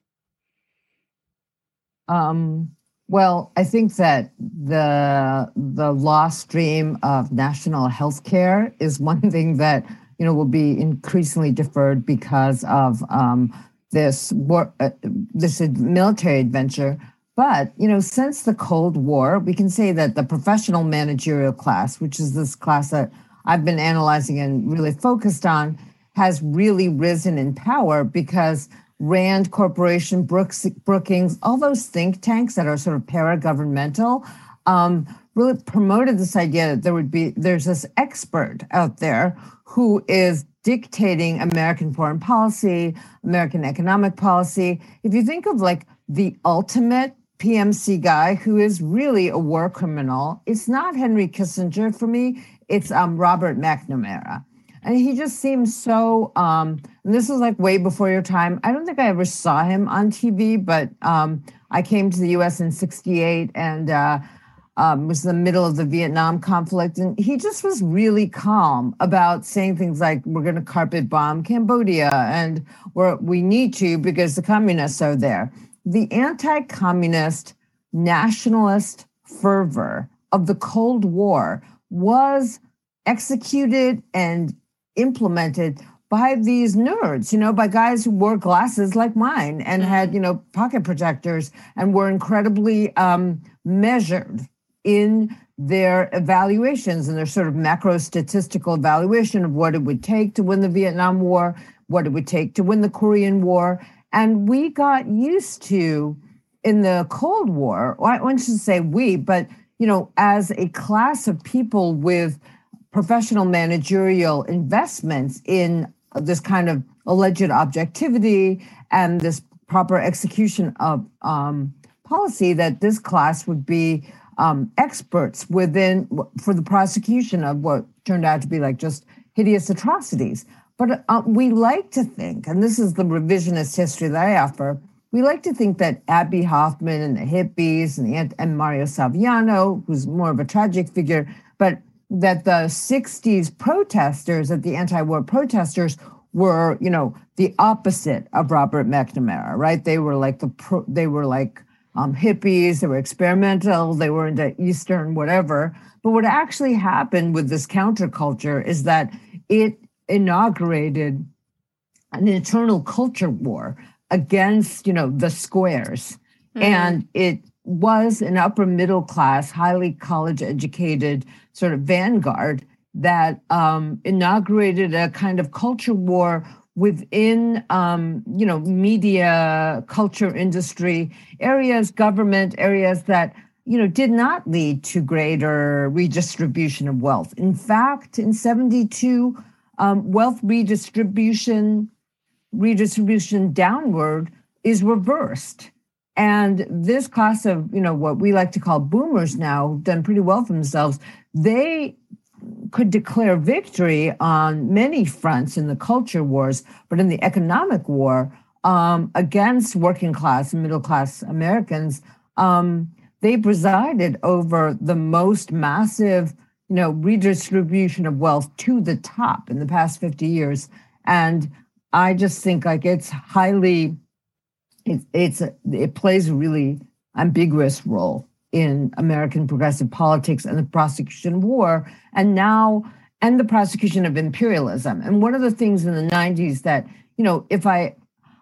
Um, well, I think that the the lost dream of national health care is (laughs) one thing that you know will be increasingly deferred because of um, this war, uh, this military adventure. But you know, since the Cold War, we can say that the professional managerial class, which is this class that I've been analyzing and really focused on, has really risen in power because Rand Corporation, Brooks, Brookings, all those think tanks that are sort of paragovernmental, um, really promoted this idea that there would be there's this expert out there who is dictating American foreign policy, American economic policy. If you think of like the ultimate PMC guy who is really a war criminal, it's not Henry Kissinger for me. It's um, Robert McNamara. and he just seems so. Um, this was like way before your time. I don't think I ever saw him on TV, but um, I came to the U.S. in '68 and. Uh, um, was in the middle of the Vietnam conflict, and he just was really calm about saying things like, "We're going to carpet bomb Cambodia, and we're, we need to because the communists are there." The anti-communist nationalist fervor of the Cold War was executed and implemented by these nerds, you know, by guys who wore glasses like mine and had, mm-hmm. you know, pocket protectors and were incredibly um, measured in their evaluations and their sort of macro statistical evaluation of what it would take to win the Vietnam War, what it would take to win the Korean War. And we got used to in the Cold War, I want to say we, but you know, as a class of people with professional managerial investments in this kind of alleged objectivity and this proper execution of um, policy, that this class would be um, experts within for the prosecution of what turned out to be like just hideous atrocities. But uh, we like to think, and this is the revisionist history that I offer, we like to think that Abbie Hoffman and the hippies and, and Mario Saviano, who's more of a tragic figure, but that the 60s protesters, that the anti-war protesters were, you know, the opposite of Robert McNamara, right? They were like the pro, they were like um, hippies, they were experimental, they were into Eastern whatever. But what actually happened with this counterculture is that it inaugurated an internal culture war against, you know, the squares. Mm-hmm. And it was an upper middle class, highly college educated sort of vanguard that um, inaugurated a kind of culture war within um, you know media culture industry areas government areas that you know did not lead to greater redistribution of wealth in fact in 72 um, wealth redistribution redistribution downward is reversed. And this class of, you know, what we like to call boomers now, done pretty well for themselves, they could declare victory on many fronts in the culture wars, but in the economic war um, against working class and middle class Americans, um, they presided over the most massive, you know, redistribution of wealth to the top in the past 50 years. And I just think like it's highly, it, it's it plays a really ambiguous role in American progressive politics and the prosecution of war, and now and the prosecution of imperialism. And one of the things in the '90s that you know, if I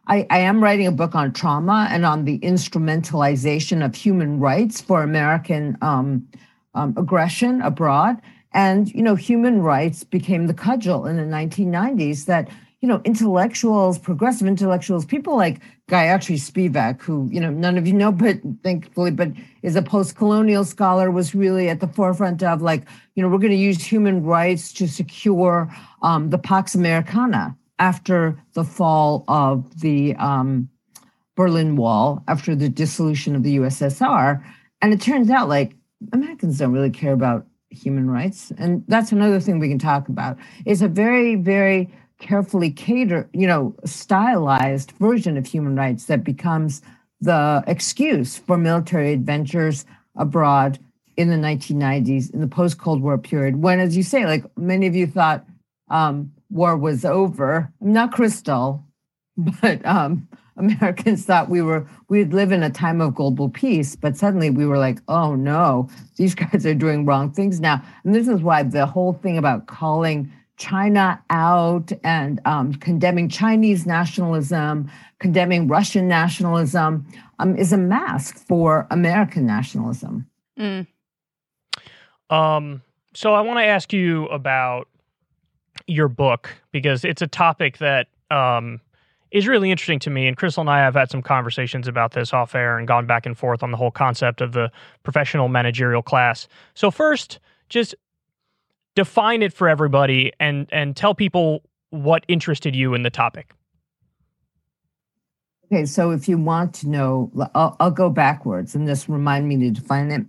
I, I, am writing a book on trauma and on the instrumentalization of human rights for American um, um, aggression abroad. And you know, human rights became the cudgel in the 1990s that you know, intellectuals, progressive intellectuals, people like Gayatri Spivak, who, you know, none of you know, but thankfully, but is a post-colonial scholar, was really at the forefront of like, you know, we're going to use human rights to secure um, the Pax Americana after the fall of the um, Berlin Wall, after the dissolution of the USSR. And it turns out like Americans don't really care about human rights. And that's another thing we can talk about. It's a very, very carefully cater, you know, stylized version of human rights that becomes the excuse for military adventures abroad in the 1990s, in the post Cold War period, when, as you say, like many of you thought um, war was over. Not Krystal, (laughs) but um, Americans thought we were we'd live in a time of global peace, but suddenly we were like, oh no, these (laughs) guys are doing wrong things now. And this is why the whole thing about calling China out and um, condemning Chinese nationalism, condemning Russian nationalism, um, is a mask for American nationalism. Mm. Um, so I want to ask you about your book because it's a topic that um, is really interesting to me. And Krystal and I have had some conversations about this off air and gone back and forth on the whole concept of the professional managerial class. So first, just define it for everybody and and tell people what interested you in the topic. Okay, so if you want to know, I'll, I'll go backwards and just remind me to define it.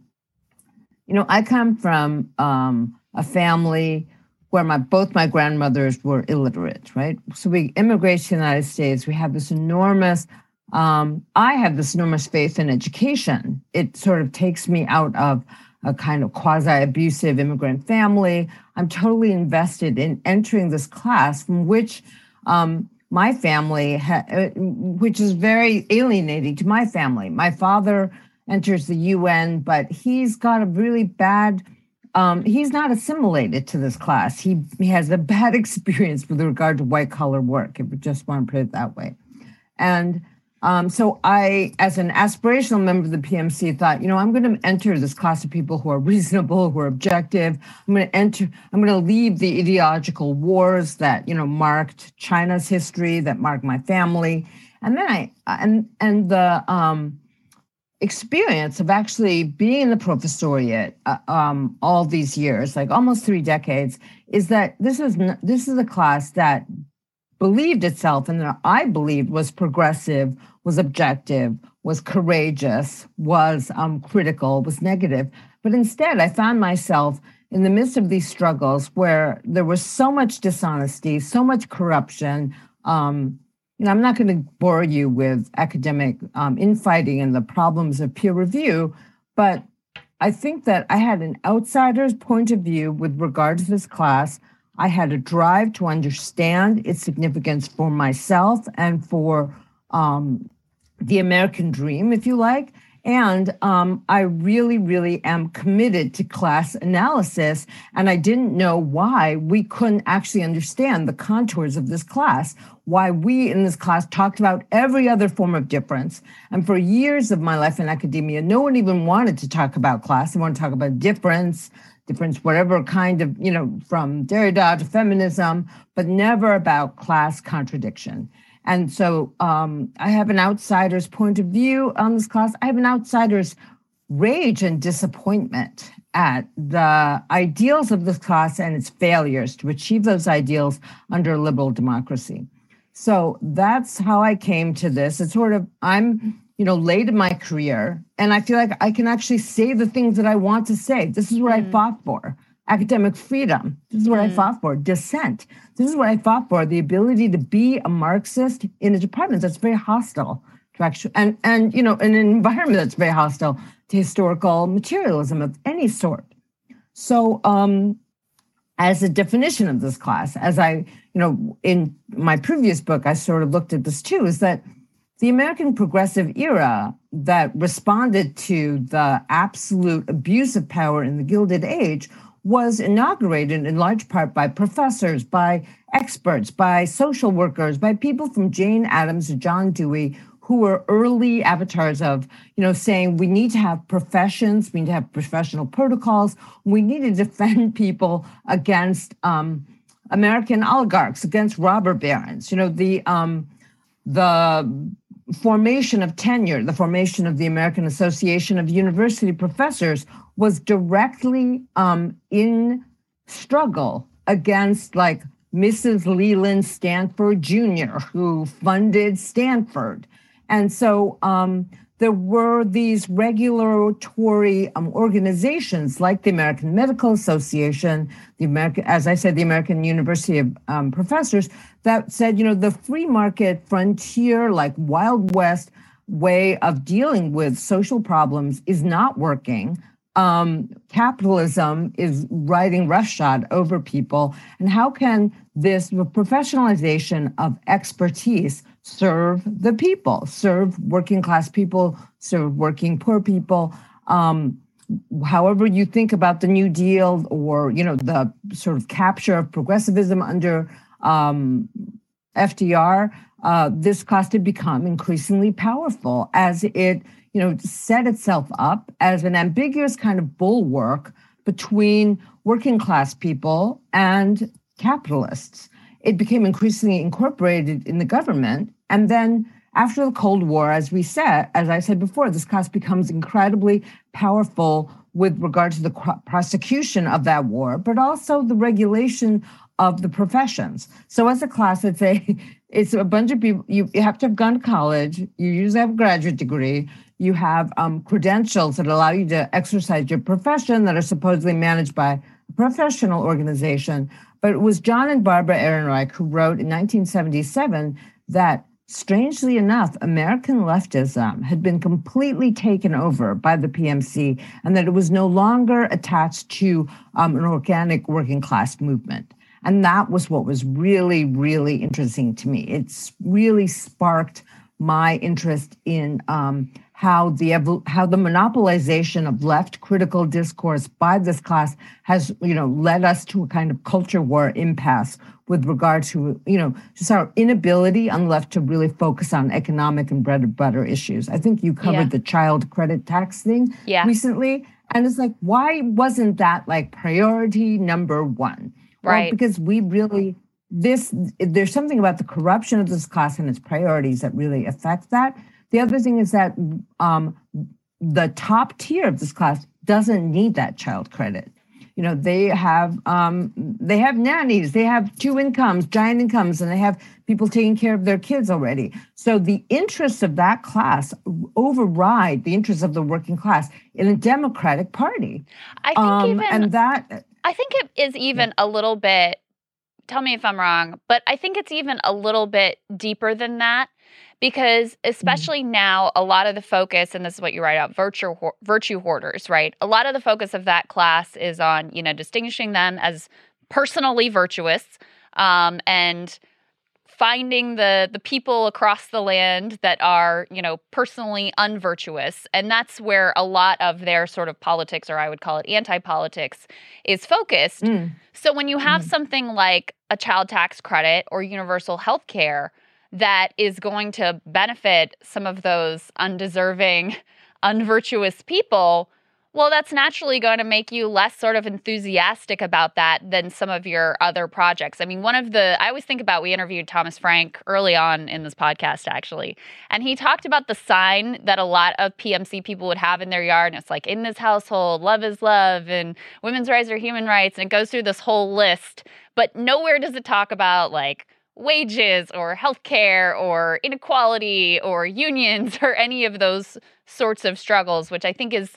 You know, I come from um, a family where my both my grandmothers were illiterate, right? So we immigrated to the United States. We have this enormous. Um, I have this enormous faith in education. It sort of takes me out of a kind of quasi abusive immigrant family. I'm totally invested in entering this class from which um, my family, ha- uh, which is very alienating to my family. My father enters the UN, but he's got a really bad. Um, he's not assimilated to this class. He, he has a bad (laughs) experience with regard to white collar work, if we just want to put it that way. And um, so I, as an aspirational member of the PMC, thought, you know, I'm going to enter this class of people who are (laughs) reasonable, who are objective. I'm going to enter. I'm going to leave the ideological wars that you know marked China's history, that marked my family, and then I and and the um, experience of actually being in the professoriate uh, um, all these years, like almost three decades, is that this is this is a class that believed itself and that I believed was progressive, was objective, was courageous, was um, critical, was negative. But instead, I found myself in the midst of these struggles where there was so much dishonesty, so much corruption. Um, you know, I'm not going to bore you with academic um, infighting and the problems of peer review, but I think that I had an outsider's point of view with regard to this class. I had a drive to understand its significance for myself and for um, the American dream, if you like. And um, I really, really am committed to class analysis. And I didn't know why we couldn't actually understand the contours of this class, why we in this class talked about every other form of difference. And for years of my life in academia, no one even wanted to talk about class. They want to talk about difference, difference, whatever kind of, you know, from Derrida to feminism, but never about class contradiction. And so um, I have an outsider's point of view on this class. I have an outsider's rage and disappointment at the ideals of this class and its failures to achieve those ideals under liberal democracy. So that's how I came to this. It's sort of, I'm you know, late in my career, and I feel like I can actually say the things that I want to say. This is what mm. I fought for. Academic freedom. This is what mm. I fought for. Dissent. This is what I fought for. The ability to be a Marxist in a department that's very hostile to actual and and you know, in an environment that's very hostile to historical materialism of any sort. So um as a definition of this class, as I, you know, in my previous book, I sort of looked at this too, is that the American progressive era that responded to the absolute abuse of power in the Gilded Age was inaugurated in large part by professors, by experts, by social workers, by people from Jane Addams to John Dewey, who were early avatars of, you know, saying we need to have professions, we need to have professional protocols, we need to defend (laughs) people against um, American oligarchs, against robber barons. You know, the um, the formation of tenure, the formation of the American Association of University Professors, was directly um, in struggle against like Mrs. Leland Stanford Jr., who funded Stanford. And so um, there were these regulatory um, organizations like the American Medical Association, the American, as I said, the American University of um, Professors, that said, you know, the free market frontier, like Wild West way of dealing with social problems is not working. Um, capitalism is riding roughshod over people. And how can this professionalization of expertise serve the people, serve working class people, serve working poor people? Um, however you think about the New Deal or you know the sort of capture of progressivism under um, FDR, uh, this class to become increasingly powerful as it, you know, set itself up as an ambiguous kind of bulwark between working class people and capitalists. It became increasingly incorporated in the government, and then after the Cold War, as we said, as I said before, this class becomes incredibly powerful with regard to the prosecution of that war, but also the regulation of the professions. So as a class, it's a (laughs) it's a bunch of people. You, you have to have gone to college. You usually have a graduate degree. You have um, credentials that allow you to exercise your profession that are supposedly managed by a professional organization, but it was John and Barbara Ehrenreich who wrote in 1977 that strangely enough, American leftism had been completely taken over by the PMC and that it was no longer attached to um, an organic working class movement. And that was what was really, really interesting to me. It's really sparked my interest in um, how the how the monopolization of left critical discourse by this class has you know led us to a kind of culture war impasse with regard to you know just our inability on the left to really focus on economic and bread and butter issues. I think you covered yeah. the child credit tax thing yeah. recently, and it's like why wasn't that like priority number one? Right, well, because we really this there's something about the corruption of this class and its priorities that really affect that the other thing is that um, the top tier of this class doesn't need that child credit. You know, they have um, they have nannies, they have two incomes, giant incomes, and they have people taking care of their kids already. So the interests of that class override the interests of the working class in a Democratic Party. I think um, even, and that I think it is even a little bit. Tell me if I'm wrong, but I think it's even a little bit deeper than that because mm-hmm. especially mm-hmm. now a lot of the focus and this is what you write out virtue virtue hoarders right a lot of the focus of that class is on you know distinguishing them as personally virtuous um, and finding the the people across the land that are you know personally unvirtuous and that's where a lot of their sort of politics or i would call it anti-politics is focused mm. so when you have mm. something like a child tax credit or universal health care that is going to benefit some of those undeserving, (laughs) unvirtuous people, well, that's naturally going to make you less sort of enthusiastic about that than some of your other projects. I mean, one of the, I always think about, we interviewed Thomas Frank early on in this podcast, actually, and he talked about the sign that a lot of PMC people would have in their yard. And it's like, in this household, love is love, and women's rights are human rights. And it goes through this whole list, but nowhere does it talk about like, wages or healthcare or inequality or unions (laughs) or any of those sorts of struggles, which I think is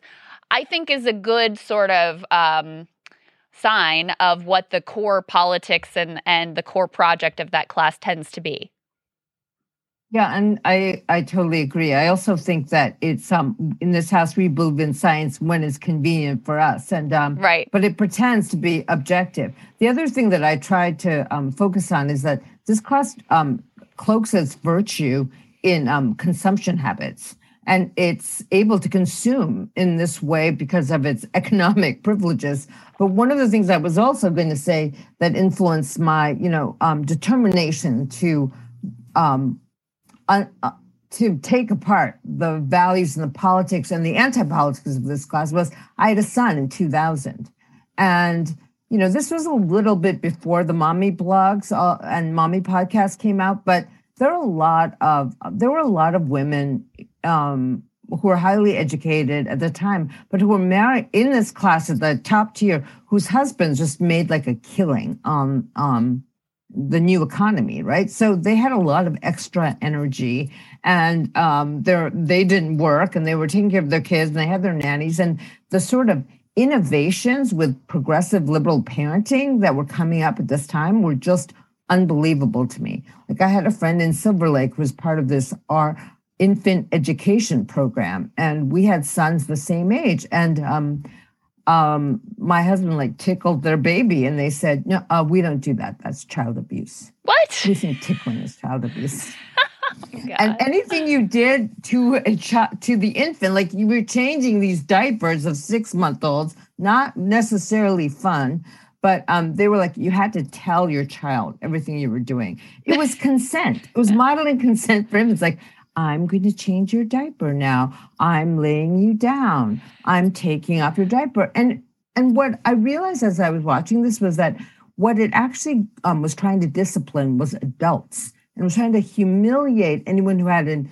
I think is a good sort of um, sign of what the core politics and and the core project of that class tends to be. Yeah, and I I totally agree. I also think that it's um in this house we believe in science when it's convenient for us, and um right. But it pretends to be objective. The other thing that I tried to um, focus on is that this class um, cloaks its virtue in um, consumption habits, and it's able to consume in this way because of its (laughs) economic privileges. But one of the things I was also going to say that influenced my you know um, determination to um, uh, to take apart the values and the politics and the anti-politics of this class was I had a son in 2000. And, you know, this was a little bit before the mommy blogs uh, and mommy podcast came out, but there are a lot of, there were a lot of women um, who were highly educated at the time, but who were married in this class at the top tier, whose husbands just made like a killing on um, the new economy, right? So they had a lot of extra energy, and um, they they didn't work, and they were taking care of their kids, and they had their nannies, and the sort of innovations with progressive liberal parenting that were coming up at this time were just unbelievable to me. Like I had a friend in Silver Lake who was part of this our infant education program, and we had sons the same age, and um, um, my husband like tickled their baby and they said, no, uh, we don't do that. That's child abuse. What? We think tickling is child abuse. (laughs) oh and anything you did to a child, to the infant, like you were changing these diapers of six month olds, not necessarily fun, but um, they were like, you had to tell your child everything you were doing. It was (laughs) consent. It was modeling consent for him. It's like, I'm going to change your diaper now. I'm laying you down. I'm taking off your diaper. And and what I realized as I was watching this was that what it actually um, was trying to discipline was adults and was trying to humiliate anyone who had an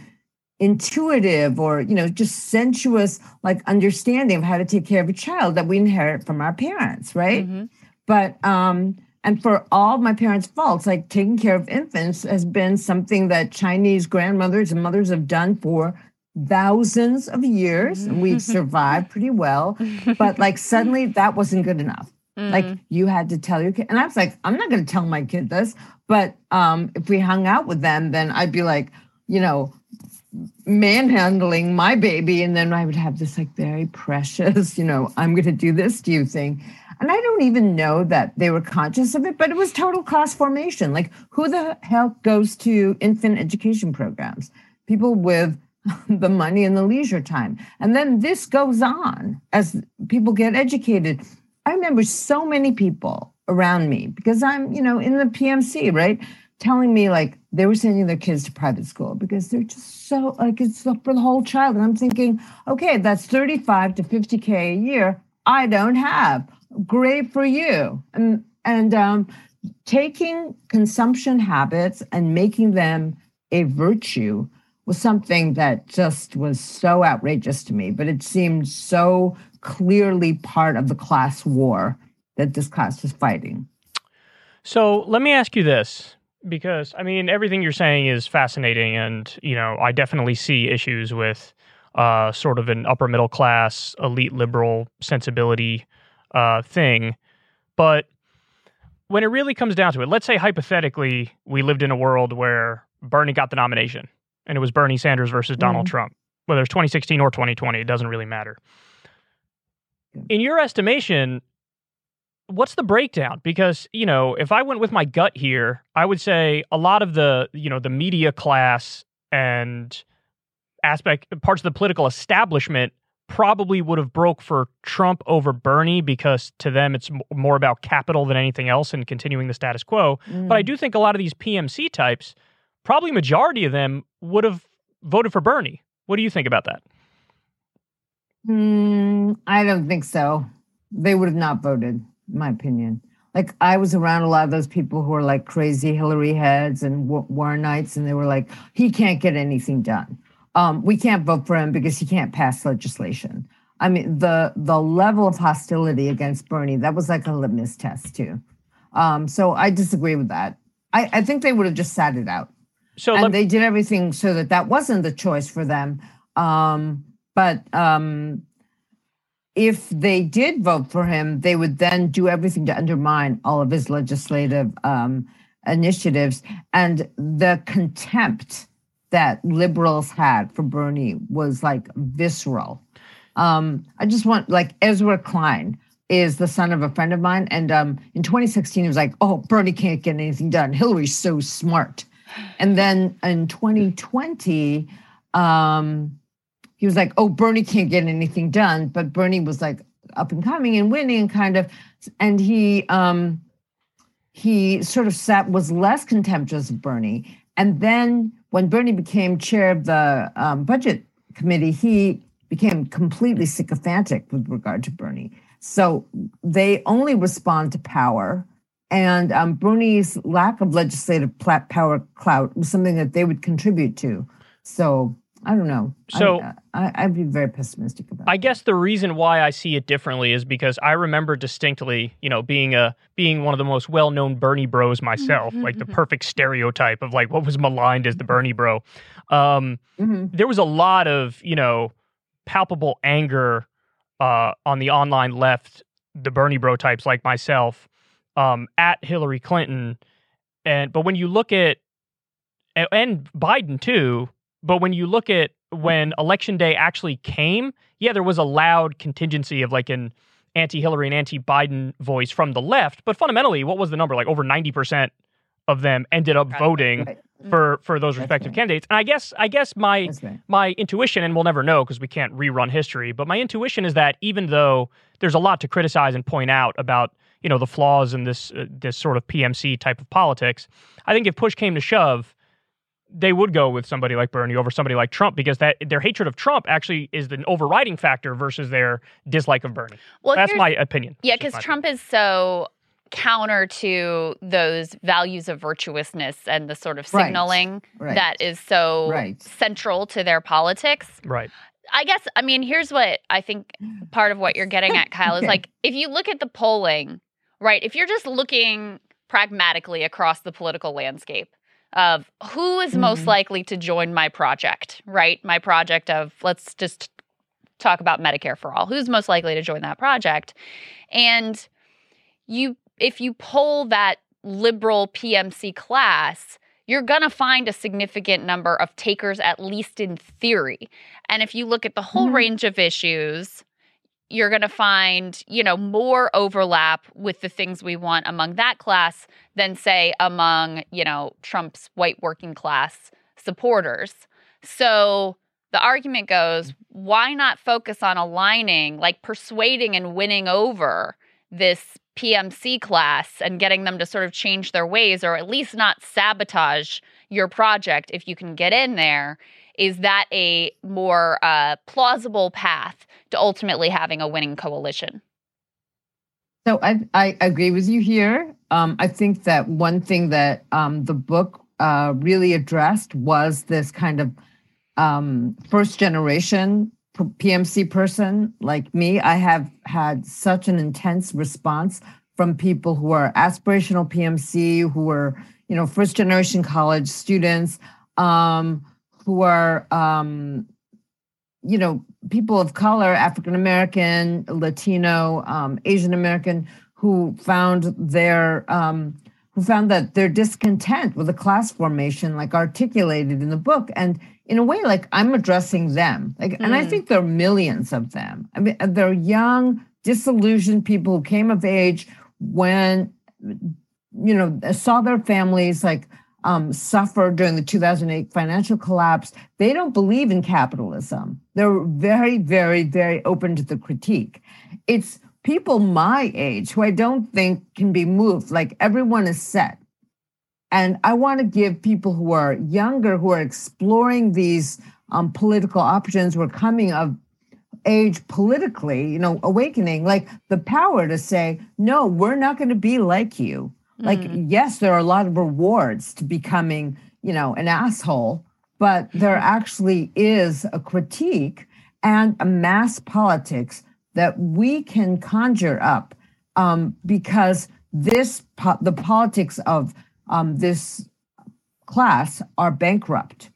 intuitive or you know just sensuous like understanding of how to take care of a child that we inherit from our parents right mm-hmm. But um and for all my parents' faults, like taking care of infants has been something that Chinese grandmothers and mothers have done for thousands of years. And we've (laughs) survived pretty well. But like suddenly that wasn't good enough. Like Mm. you had to tell your kid. And I was like, I'm not going to tell my kid this. But um, if we hung out with them, then I'd be like, you know, manhandling my baby. And then I would have this like very precious, (laughs) you know, I'm going to do this to you thing. And I don't even know that they were conscious of it, but it was total class formation. Like, who the hell goes to infant education programs? People with (laughs) the money and the leisure time. And then this goes on as people get educated. I remember so many people around me because I'm, you know, in the PMC, right? Telling me like they were sending their kids to private school because they're just so like it's for the whole child. And I'm thinking, okay, that's 35 to 50K a year. I don't have. Great for you. And and um taking consumption habits and making them a virtue was something that just was so outrageous to me, but it seemed so clearly part of the class war that this class was fighting. So let me ask you this because I mean everything you're saying is fascinating, and you know I definitely see issues with uh, sort of an upper middle class elite liberal sensibility uh, thing, but when it really comes down to it, let's say hypothetically we lived in a world where Bernie got the nomination and it was Bernie Sanders versus Donald Trump, whether it's 2016 or 2020, it doesn't really matter. In your estimation, what's the breakdown? Because you know if i went with my gut here i would say a lot of the you know the media class and aspect parts of the political establishment probably would have broke for trump over bernie because to them it's more about capital than anything else and continuing the status quo but i do think a lot of these pmc types probably majority of them would have voted for bernie what do you think about that Hmm, I don't think so. They would have not voted, in my opinion. Like I was around a lot of those people who are like crazy Hillary heads and Wa- Warrenites, and they were like, "He can't get anything done. Um, we can't vote for him because he can't pass legislation." I mean, the the level of hostility against Bernie that was like a litmus test too. Um, so I disagree with that. I, I think they would have just sat it out so and let, they did everything so that that wasn't the choice for them. Um, but um, if they did vote for him, they would then do everything to undermine all of his legislative um, initiatives. And the contempt that liberals had for Bernie was like visceral. Um, I just want like Ezra Klein is the son of a friend of mine, and um, in 2016 he was like, "Oh, Bernie can't get anything done. Hillary's so smart." And then in 2020, um, he was like, "Oh, Bernie can't get anything done," but Bernie was like up and coming and winning, and kind of, and he um, he sort of sat was less contemptuous of Bernie. And then when Bernie became chair of the um, budget committee, he became completely sycophantic with regard to Bernie. So they only respond to power. And um, Bernie's lack of legislative power clout was something that they would contribute to. So I don't know. So- I, I, I'd be very pessimistic about. It. I guess the reason why I see it differently is because I remember distinctly, you know, being a being one of the most well-known Bernie Bros myself, like the perfect stereotype of like what was maligned as the Bernie Bro. Um, Mhm. there was a lot of you know palpable anger uh, on the online left, the Bernie Bro types like myself, um, at Hillary Clinton, and but when you look at and, and Biden too, but when you look at when election day actually came, yeah, there was a loud contingency of like an anti-Hillary and anti-Biden voice from the left, but fundamentally, what was the number? Like over ninety percent of them ended up voting Right. for for those That's respective right. candidates. And I guess I guess my right. my intuition, and we'll never know because we can't rerun history, but my intuition is that even though there's a lot to criticize and point out about you know the flaws in this uh, this sort of PMC type of politics, I think if push came to shove, they would go with somebody like Bernie over somebody like Trump because that their hatred of Trump actually is the overriding factor versus their dislike of Bernie. Well, That's my opinion. Yeah, because my Trump is so counter to those values of virtuousness and the sort of signaling Right. that is so Right. central to their politics. right. I guess, I mean, here's what I think part of what you're getting at, Kyle, is (laughs) Okay. like if you look at the polling, right, if you're just looking pragmatically across the political landscape of who is most Mhm. likely to join my project, right? My project of, let's just talk about Medicare for all. Who's most likely to join that project? And you if you poll that liberal PMC class, you're going to find a significant number of takers, at least in theory. And if you look at the whole mm-hmm. range of issues, you're going to find, you know, more overlap with the things we want among that class than, say, among, you know, Trump's white working class supporters. So the argument goes why not focus on aligning, like persuading and winning over this PMC class and getting them to sort of change their ways or at least not sabotage your project if you can get in there? Is that a more uh, plausible path to ultimately having a winning coalition? So I, I agree with you here. Um, I think that one thing that um, the book uh, really addressed was this kind of um, first generation PMC person like me, I have had such an intense response from people who are aspirational PMC, who are, you know, first generation college students, um, who are, um, you know, people of color, African American, Latino, um, Asian American, who found their, um, who found that their discontent with the class formation, like articulated in the book, and in a way like i'm addressing them like mm. and i hmm. think there are millions of them i mean they're young disillusioned people who came of age when you know saw their families like um, suffer during the 2008 financial collapse they don't believe in capitalism. They're very very very open to the critique. It's people my age who i don't think can be moved like everyone is set. And I want to give people who are younger, who are exploring these um, political options, who are coming of age politically, you know, awakening, like the power to say, no, we're not going to be like you. Mm. Like, yes, there are a lot of rewards to becoming, you know, an asshole, but there actually is a critique and a mass politics that we can conjure up um, because this po- the politics of um, this class are bankrupt.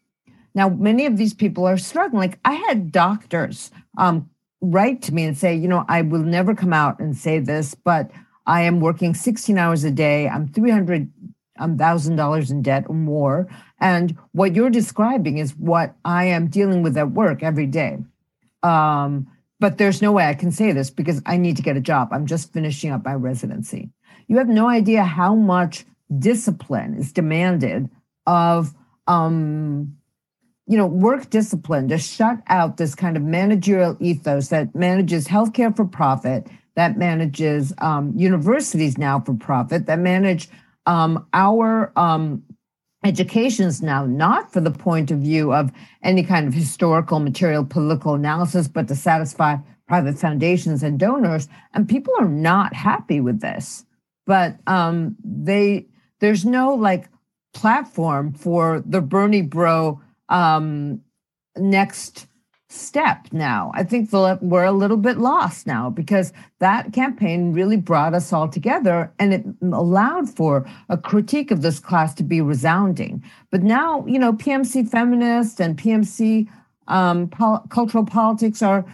Now, many of these people are struggling. Like I had doctors um, write to me and say, you know, I will never come out and say this, but I am working 16 hours a day. I'm 300 thousand dollars in debt or more. And what you're describing is what I am dealing with at work every day. Um, but there's no way I can say this because I need to get a job. I'm just finishing up my residency. You have no idea how much discipline is demanded of um, you know work discipline to shut out this kind of managerial ethos that manages healthcare for profit that manages um, universities now for profit that manage um, our um, educations now not for the point of view of any kind of historical material political analysis but to satisfy private foundations and donors and people are not happy with this. But um, they there's no like platform for the Bernie bro um, next step now. I think we're a little bit lost now because that campaign really brought us all together and it allowed for a critique of this class to be resounding. But now, you know, PMC feminists and PMC um, pol- cultural politics are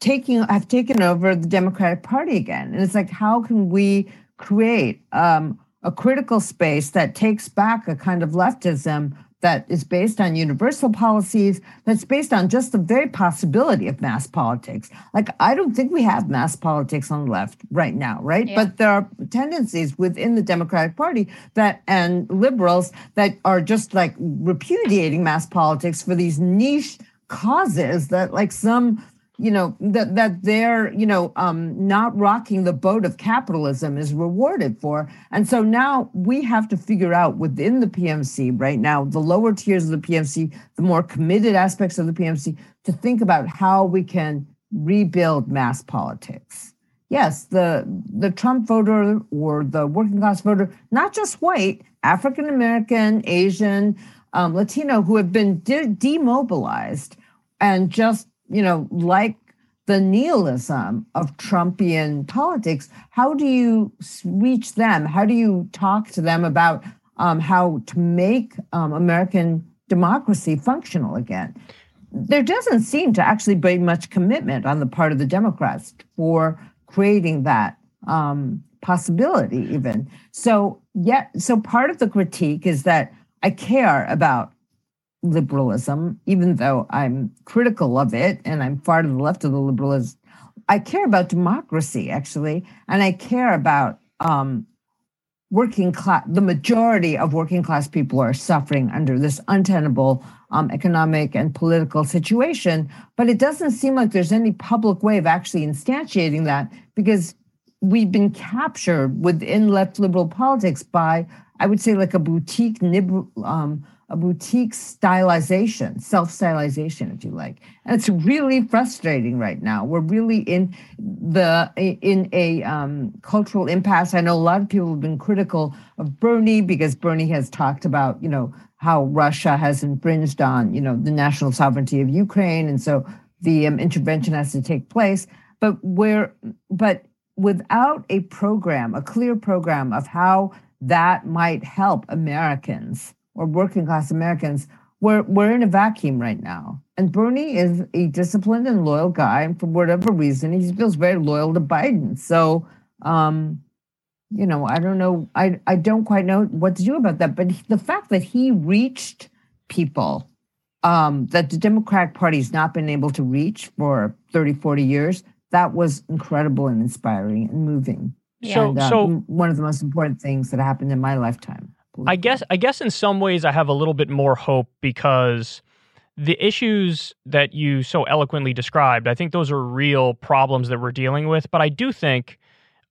taking have taken over the Democratic Party again, and it's like, how can we create um, a critical space that takes back a kind of leftism that is based on universal policies, that's based on just the very possibility of mass politics. Like, I don't think we have mass politics on the left right now, right? Yeah. But there are tendencies within the Democratic Party that and liberals that are just like repudiating mass politics for these niche causes that, like, some you know that that they're you know um, not rocking the boat of capitalism is rewarded for. And so now we have to figure out within the pmc right now the lower tiers of the pmc the more committed aspects of the pmc to think about how we can rebuild mass politics. Yes the the trump voter or the working class voter not just white african american asian um, latino who have been de- demobilized and just you know, like the nihilism of Trumpian politics, how do you reach them? How do you talk to them about um, how to make um, American democracy functional again? There doesn't seem to actually be much commitment on the part of the Democrats for creating that um, possibility even. So yeah, so part of the critique is that I care about liberalism, even though I'm critical of it and I'm far to the left of the liberalism. I care about democracy actually, and I care about um, working class. The majority of working class people are suffering under this untenable um, economic and political situation, but it doesn't seem like there's any public way of actually instantiating that because we've been captured within left liberal politics by, I would say, like a boutique um, a boutique stylization, self stylization, if you like. And it's really frustrating right now. We're really in the in a um, cultural impasse. I know a lot of people have been critical of Bernie because Bernie has talked about, you know, how Russia has infringed on, you know, the national sovereignty of Ukraine, and so the um, intervention has to take place. But where, but without a program, a clear program of how that might help Americans or working class Americans, we're, we're in a vacuum right now. And Bernie is a disciplined and loyal guy. And for whatever reason, he feels very loyal to Biden. So, um, you know, I don't know. I, I don't quite know what to do about that. But the fact that he reached people um, that the Democratic Party has not been able to reach for 30, 40 years, that was incredible and inspiring and moving. So, and, uh, so one of the most important things that happened in my lifetime. I guess I guess in some ways I have a little bit more hope because the issues that you so eloquently described, I think those are real problems that we're dealing with. But I do think,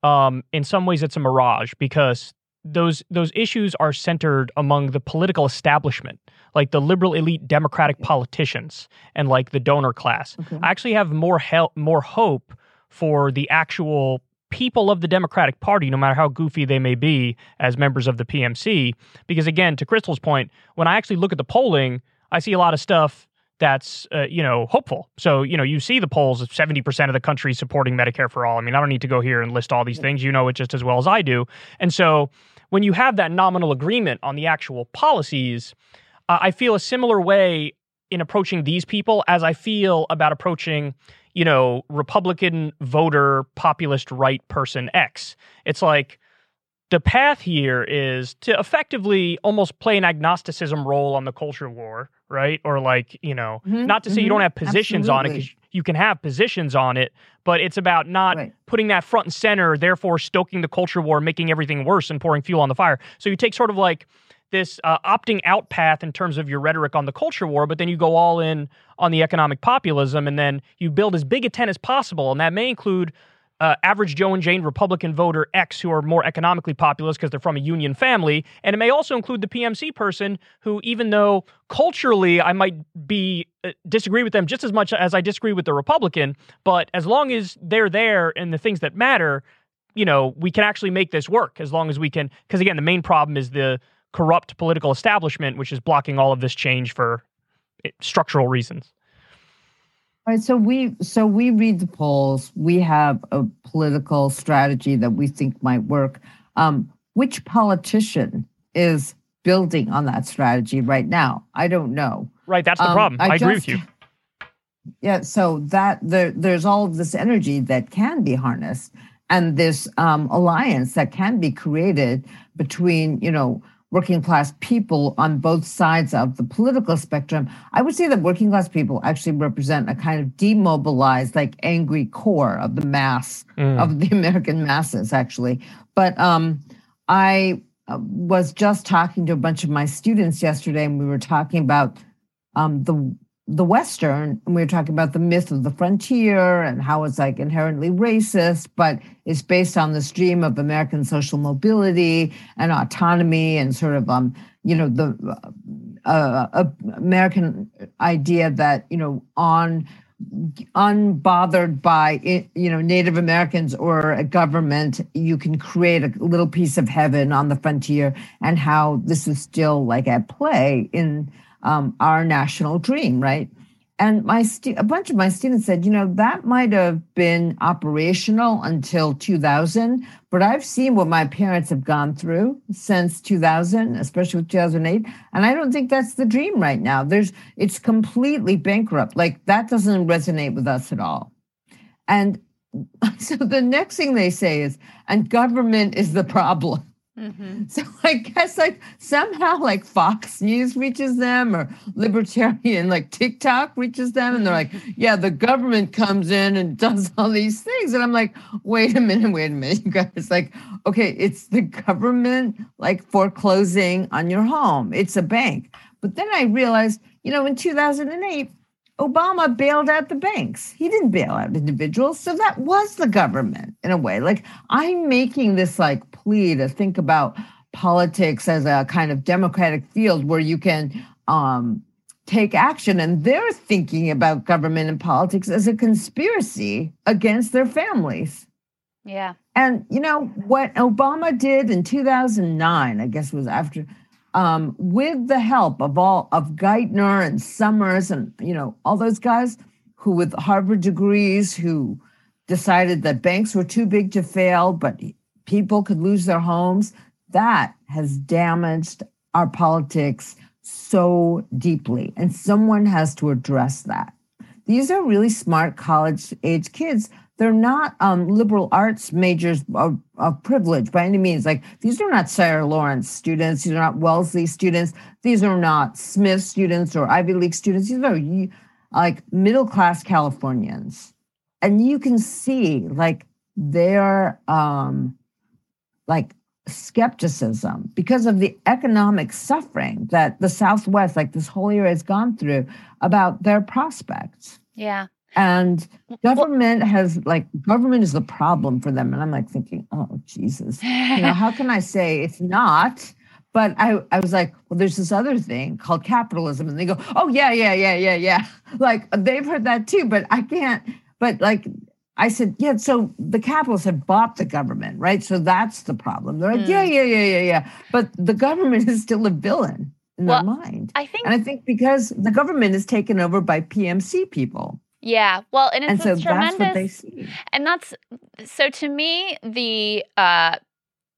um, in some ways, it's a mirage because those those issues are centered among the political establishment, like the liberal elite Democratic politicians and like the donor class. Okay. I actually have more help, more hope for the actual people of the Democratic Party, no matter how goofy they may be as members of the PMC. Because again, to Krystal's point, when I actually look at the polling, I see a lot of stuff that's uh, you know hopeful. So you know you see the polls of seventy percent of the country supporting Medicare for all. I mean, I don't need to go here and list all these things. You know it just as well as I do. And so when you have that nominal agreement on the actual policies, uh, I feel a similar way in approaching these people as I feel about approaching you know, Republican voter, populist right person X. It's like the path here is to effectively almost play an agnosticism role on the culture war, right? Or like, you know, mm-hmm, not to say mm-hmm, you don't have positions absolutely. on it because you can have positions on it, but it's about not right. putting that front and center, therefore stoking the culture war, making everything worse and pouring fuel on the fire. So you take sort of like this uh, opting out path in terms of your rhetoric on the culture war, but then you go all in on the economic populism, and then you build as big a tent as possible, and that may include uh, average Joe and Jane Republican voter X who are more economically populist because they're from a union family. And it may also include the PMC person who, even though culturally I might be uh, disagree with them just as much as I disagree with the Republican, but as long as they're there and the things that matter, you know, we can actually make this work as long as we can. Because again, the main problem is the corrupt political establishment, which is blocking all of this change for eh, structural reasons. All right, so we so we read the polls. We have a political strategy that we think might work. Um, which politician is building on that strategy right now? I don't know. Right, that's the um, problem. I, I agree with you. Yeah, so that there, there's all of this energy that can be harnessed, and this um, alliance that can be created between you know working class people on both sides of the political spectrum. I would say that working class people actually represent a kind of demobilized, like angry core of the mass, mm. of the (laughs) American masses, actually. But um, I uh, was just talking to a bunch of my students yesterday, and we were talking about um, the the Western, and we were talking about the myth of the frontier and how it's like inherently racist, but it's based on this dream of American social mobility and autonomy and sort of, um, you know, the uh, uh, American idea that, you know, on unbothered by you know native americans or a government you can create a little piece of heaven on the frontier and how this is still like at play in um, our national dream, right? And my stu- a bunch of my students said, you know, that might have been operational until 2000, but I've seen what my parents have gone through since 2000, especially with 2008, and I don't think that's the dream right now. There's it's completely bankrupt. Like that doesn't resonate with us at all. And (laughs) so the next thing they say is, and government is the problem. Mm-hmm. So I guess like somehow like Fox News reaches them or libertarian like TikTok reaches them and they're like, (laughs) yeah, the government comes in and does all these things. And I'm like, wait a minute, wait a minute, you guys. Like, okay, it's the government like foreclosing on your home. It's a bank. But then I realized, you know, in 2008, Obama bailed out the banks. He didn't bail out individuals. So that was the government in a way. Like I'm making this like plea to think about politics as a kind of democratic field where you can um, take action. And they're thinking about government and politics as a conspiracy against their families. Yeah. And, you know, what Obama did in 2009, I guess was after um, with the help of all of Geithner and Summers and you know all those guys who with Harvard degrees who decided that banks were too big to fail, but people could lose their homes. That has damaged our politics so deeply, and someone has to address that. These are really smart college age kids they're not um, liberal arts majors of, of, privilege by any means. Like these are not Sarah Lawrence students. These are not Wellesley students. These are not Smith students or Ivy League students. These are like middle class Californians, and you can see like their um, like skepticism because of the economic suffering that the Southwest, like this whole area, has gone through about their prospects. Yeah. And government has like government is the problem for them. And I'm like thinking, oh Jesus. You know, how can I say it's not? But I, I was like, well, there's this other thing called capitalism. And they go, oh yeah, yeah, yeah, yeah, yeah. (laughs) Like they've heard that too, but I can't, but like I said, yeah, so the capitalists have bought the government, right? So that's the problem. They're like, mm. yeah, yeah, yeah, yeah, yeah. But the government is still a villain in well, their mind. I think and I think because the government is taken over by PMC people. Yeah, well, and it's and so tremendous, that's what they see. And that's so to me the uh,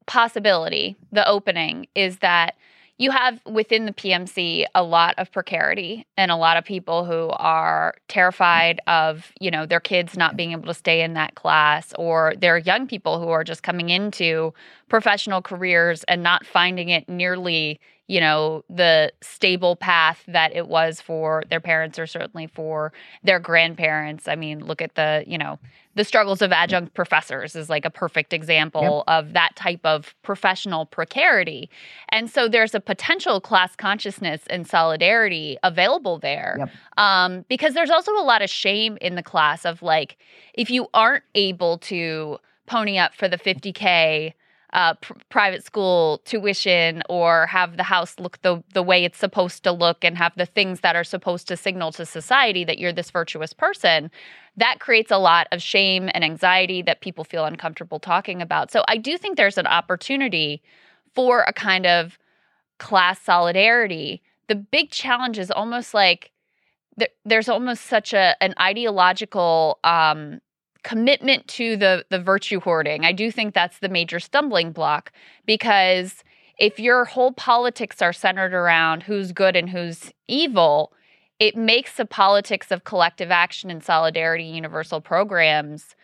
possibility, the opening is that you have within the PMC a lot of precarity and a lot of people who are terrified of, you know, their kids not being able to stay in that class or there are young people who are just coming into professional careers and not finding it nearly you know, the stable path that it was for their parents or certainly for their grandparents. I mean, look at the, you know, the struggles of adjunct professors is like a perfect example yep. of that type of professional precarity. And so there's a potential class consciousness and solidarity available there. Yep. Um, because there's also a lot of shame in the class of like, if you aren't able to pony up for the 50K uh, pr- private school tuition or have the house look the the way it's supposed to look and have the things that are supposed to signal to society that you're this virtuous person that creates a lot of shame and anxiety that people feel uncomfortable talking about. So i do think there's an opportunity for a kind of class solidarity. The big challenge is almost like there, there's almost such a an ideological um, commitment to the the virtue hoarding. I do think that's the major stumbling block because if your whole politics are centered around who's good and who's evil, it makes the politics of collective action and solidarity universal programs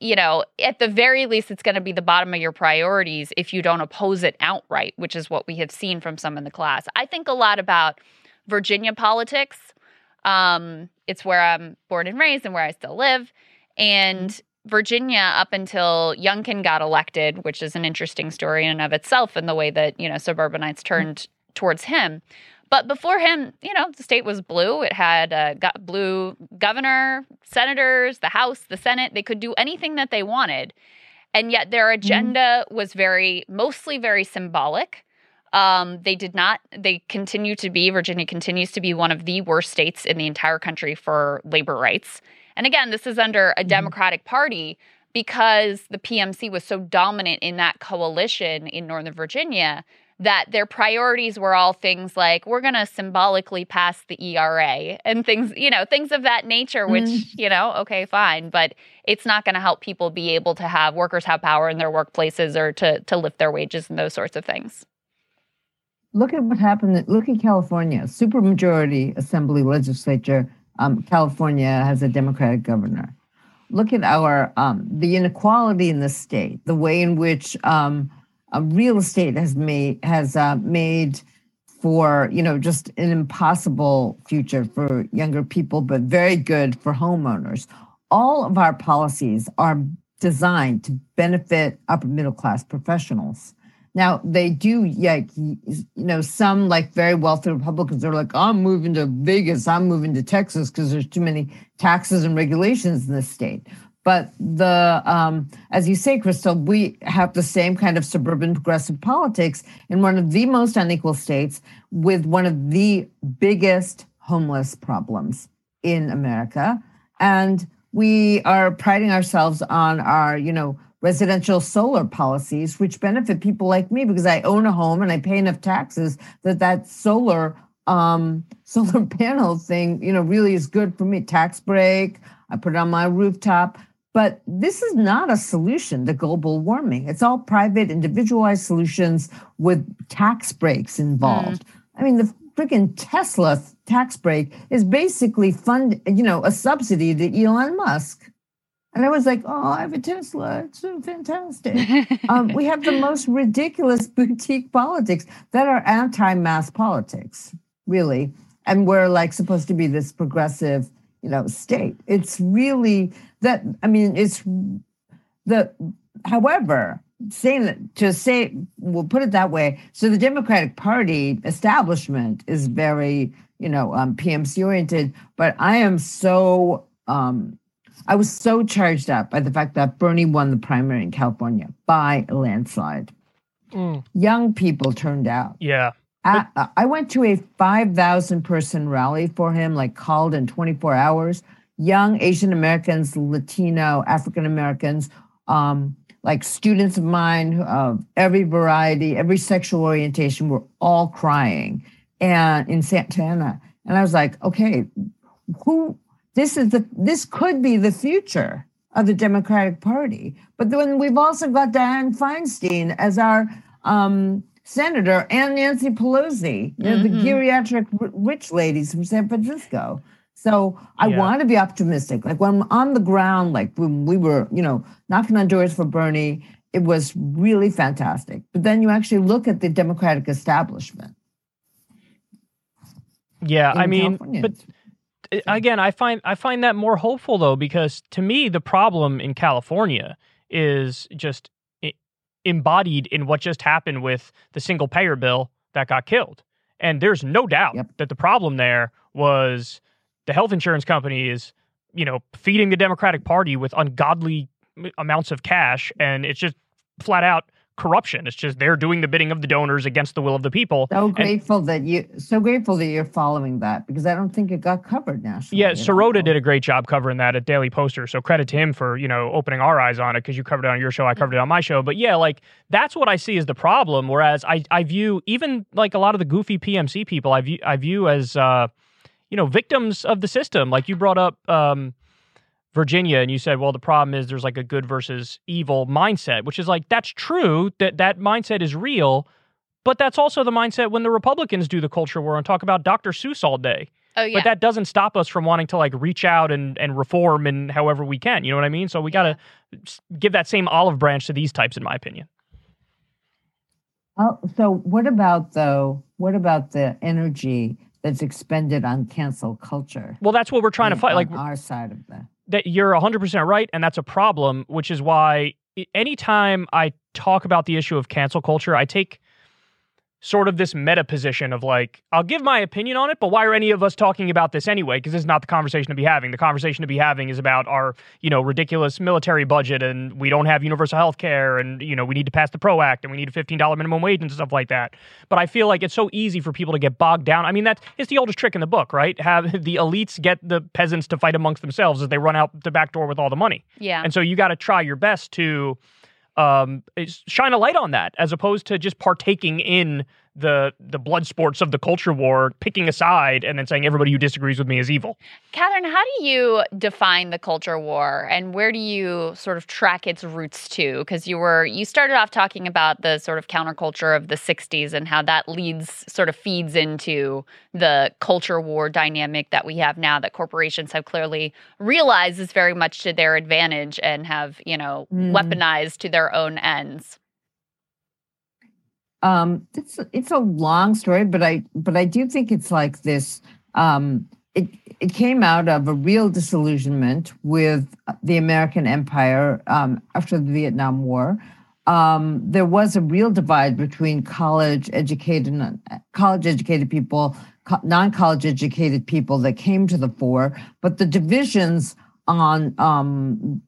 you know, at the very least, it's going to be the bottom of your priorities if you don't oppose it outright, which is what we have seen from some in the class. I think a lot about Virginia politics. Um, it's where I'm born and raised and where I still live. And. Virginia, up until Youngkin got elected, which is an interesting story in and of itself, in the way that, you know, suburbanites mm-hmm. turned mm-hmm. towards him. But before him, you know, the state was blue. It had a got blue governor, senators, the House, the Senate. They could do anything that they wanted. And yet their mm-hmm. agenda mm-hmm. was very, mostly very symbolic. Um, they did not, they continue to be, Virginia continues to be one of the worst states in the entire country for labor rights. And again, this is under a mm-hmm. Democratic Party because the PMC was so dominant in that coalition in Northern Virginia that their priorities were all things like we're going to symbolically pass the ERA and things, you know, things of that nature which, mm. you know, okay, fine, but it's not going to help people be able to have workers have power in their workplaces or to to lift their wages and those sorts of things. Look at what happened. Look at California, supermajority assembly legislature um, California has a Democratic governor. look at our um, the inequality in the state, the way in which um, real estate has made has uh, made for you know just an impossible future for younger people, but very good for homeowners. All of our policies are designed to benefit upper middle class professionals. Now they do, like you know, some like very wealthy Republicans are like, I'm moving to Vegas, I'm moving to Texas because there's too many taxes and regulations in this state. But the, um, as you say, Krystal, we have the same kind of suburban progressive politics in one of the most unequal states with one of the biggest homeless problems in America. And we are priding ourselves on our, you know, residential solar policies, which benefit people like me because I own a home and I pay enough taxes that that solar um, (laughs) solar panel thing, you know, really is good for me. Tax break. I put it on my rooftop. But this is not a solution to global warming. It's all private, individualized solutions with tax breaks involved. Mm. I mean, the freaking Tesla tax break is basically fund, you know, a subsidy to Elon Musk. And I was like, oh, I have a Tesla. It's so fantastic. um, we have the (laughs) most ridiculous boutique politics that are anti mass politics, really. And we're like supposed to be this progressive, you know, state. It's really that, I mean, it's the, however, saying that to say, we'll put it that way. So the Democratic Party establishment is very, you know, um, PMC oriented, but I am so, um, I was so charged up by the fact that Bernie won the primary in California by a landslide. Mm. Young people turned out. Yeah. I, I, went to a 5,000 person rally for him, like called in 24 hours. Young Asian Americans, Latino, African Americans, um, like students of mine of every variety, every sexual orientation, were all crying and in Santa Ana. And I was like, okay, who this is the this could be the future of the Democratic Party. But then we've also got Dianne Feinstein as our um, senator and Nancy Pelosi, you know, mm-hmm. the geriatric rich ladies from San Francisco. So I yeah. want to be optimistic. Like when I'm on the ground, like when we were, you know, knocking on doors for Bernie, it was really fantastic. But then you actually look at the Democratic establishment. Yeah, I mean, California. but Hmm. again, I find I find that more hopeful though because to me the problem in California is just embodied in what just happened with the single payer bill that got killed. And there's no doubt yep. that the problem there was the health insurance companies, you know, feeding the Democratic Party with ungodly amounts of cash and it's just flat out corruption. It's just they're doing the bidding of the donors against the will of the people. So grateful and, that you so grateful that you're following that because I don't think it got covered nationally. Yeah, Sirota did a great job covering that at Daily Poster. So credit to him for, you know, opening our eyes on it because you covered it on your show, I covered it on my show. But yeah, like that's what I see as the problem. Whereas I, I view even like a lot of the goofy PMC people I view I view as uh, you know, victims of the system. Like you brought up um Virginia and you said, well, the problem is there's like a good versus evil mindset, which is like, that's true that that mindset is real. But that's also the mindset when the Republicans do the culture war and talk about Dr. Seuss all day. Oh, yeah. But that doesn't stop us from wanting to like reach out and, and reform and however we can. You know what I mean? So we got to give that same olive branch to these types, in my opinion. Oh, so what about though? What about the energy that's expended on cancel culture? Well, that's what we're trying to fight. Like our side of that that you're 100% right and that's a problem which is why anytime i talk about the issue of cancel culture i take sort of this meta position of like, I'll give my opinion on it, but why are any of us talking about this anyway? Because this is not the conversation to be having. The conversation to be having is about our, you know, ridiculous military budget and we don't have universal health care and, you know, we need to pass the PRO Act and we need a $15 minimum wage and stuff like that. But I feel like it's so easy for people to get bogged down. I mean, that's it's the oldest trick in the book, right? Have the elites get the peasants to fight amongst themselves as they run out the back door with all the money. Yeah. And so you got to try your best to um, shine a light on that as opposed to just partaking in the the blood sports of the culture war, picking a side and then saying everybody who disagrees with me is evil. Catherine, how do you define the culture war and where do you sort of track its roots to? Because you were you started off talking about the sort of counterculture of the 60s and how that leads sort of feeds into the culture war dynamic that we have now that corporations have clearly realized is very much to their advantage and have, you know, mm. weaponized to their own ends. Um, it's it's a long story, but I but I do think it's like this. Um, it it came out of a real disillusionment with the American empire um, after the Vietnam War. Um, there was a real divide between college educated college educated people, non college educated people that came to the fore, but the divisions on um,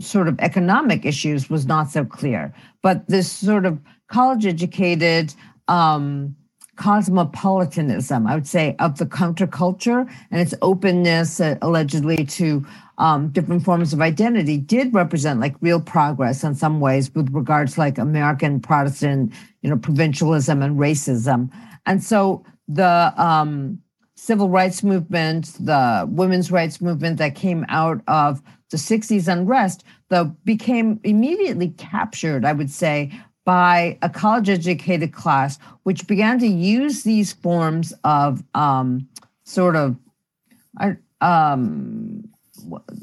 sort of economic issues was not so clear. But this sort of college educated um, cosmopolitanism, I would say, of the counterculture and its openness, uh, allegedly, to um, different forms of identity did represent like real progress in some ways with regards to like American Protestant, you know, provincialism and racism. And so the um, civil rights movement, the women's rights movement that came out of the 60s unrest, though, became immediately captured, I would say, by a college educated class, which began to use these forms of um, sort of um,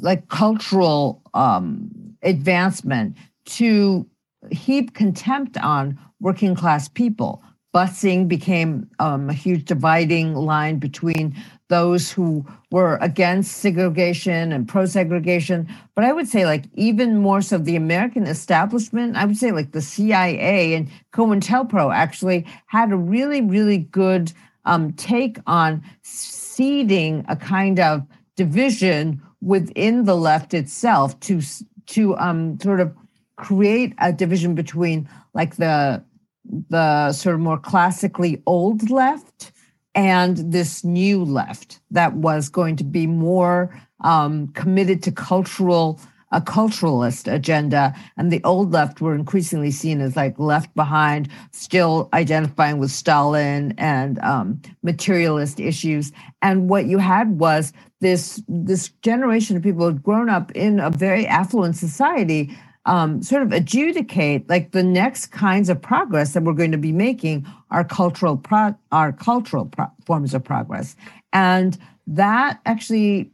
like cultural um, advancement to heap contempt on working class people. Busing became um, a huge dividing line between those who were against segregation and pro segregation. But I would say, like, even more so, the American establishment, I would say, like, the CIA and COINTELPRO actually had a really, really good um, take on seeding a kind of division within the left itself to to um, sort of create a division between like the the sort of more classically old left and this new left that was going to be more um, committed to cultural a culturalist agenda. And the old left were increasingly seen as like left behind still identifying with stalin and um, materialist issues. And what you had was this this generation of people who had grown up in a very affluent society um, sort of adjudicate like the next kinds of progress that we're going to be making are cultural pro- are cultural pro- forms of progress. And that actually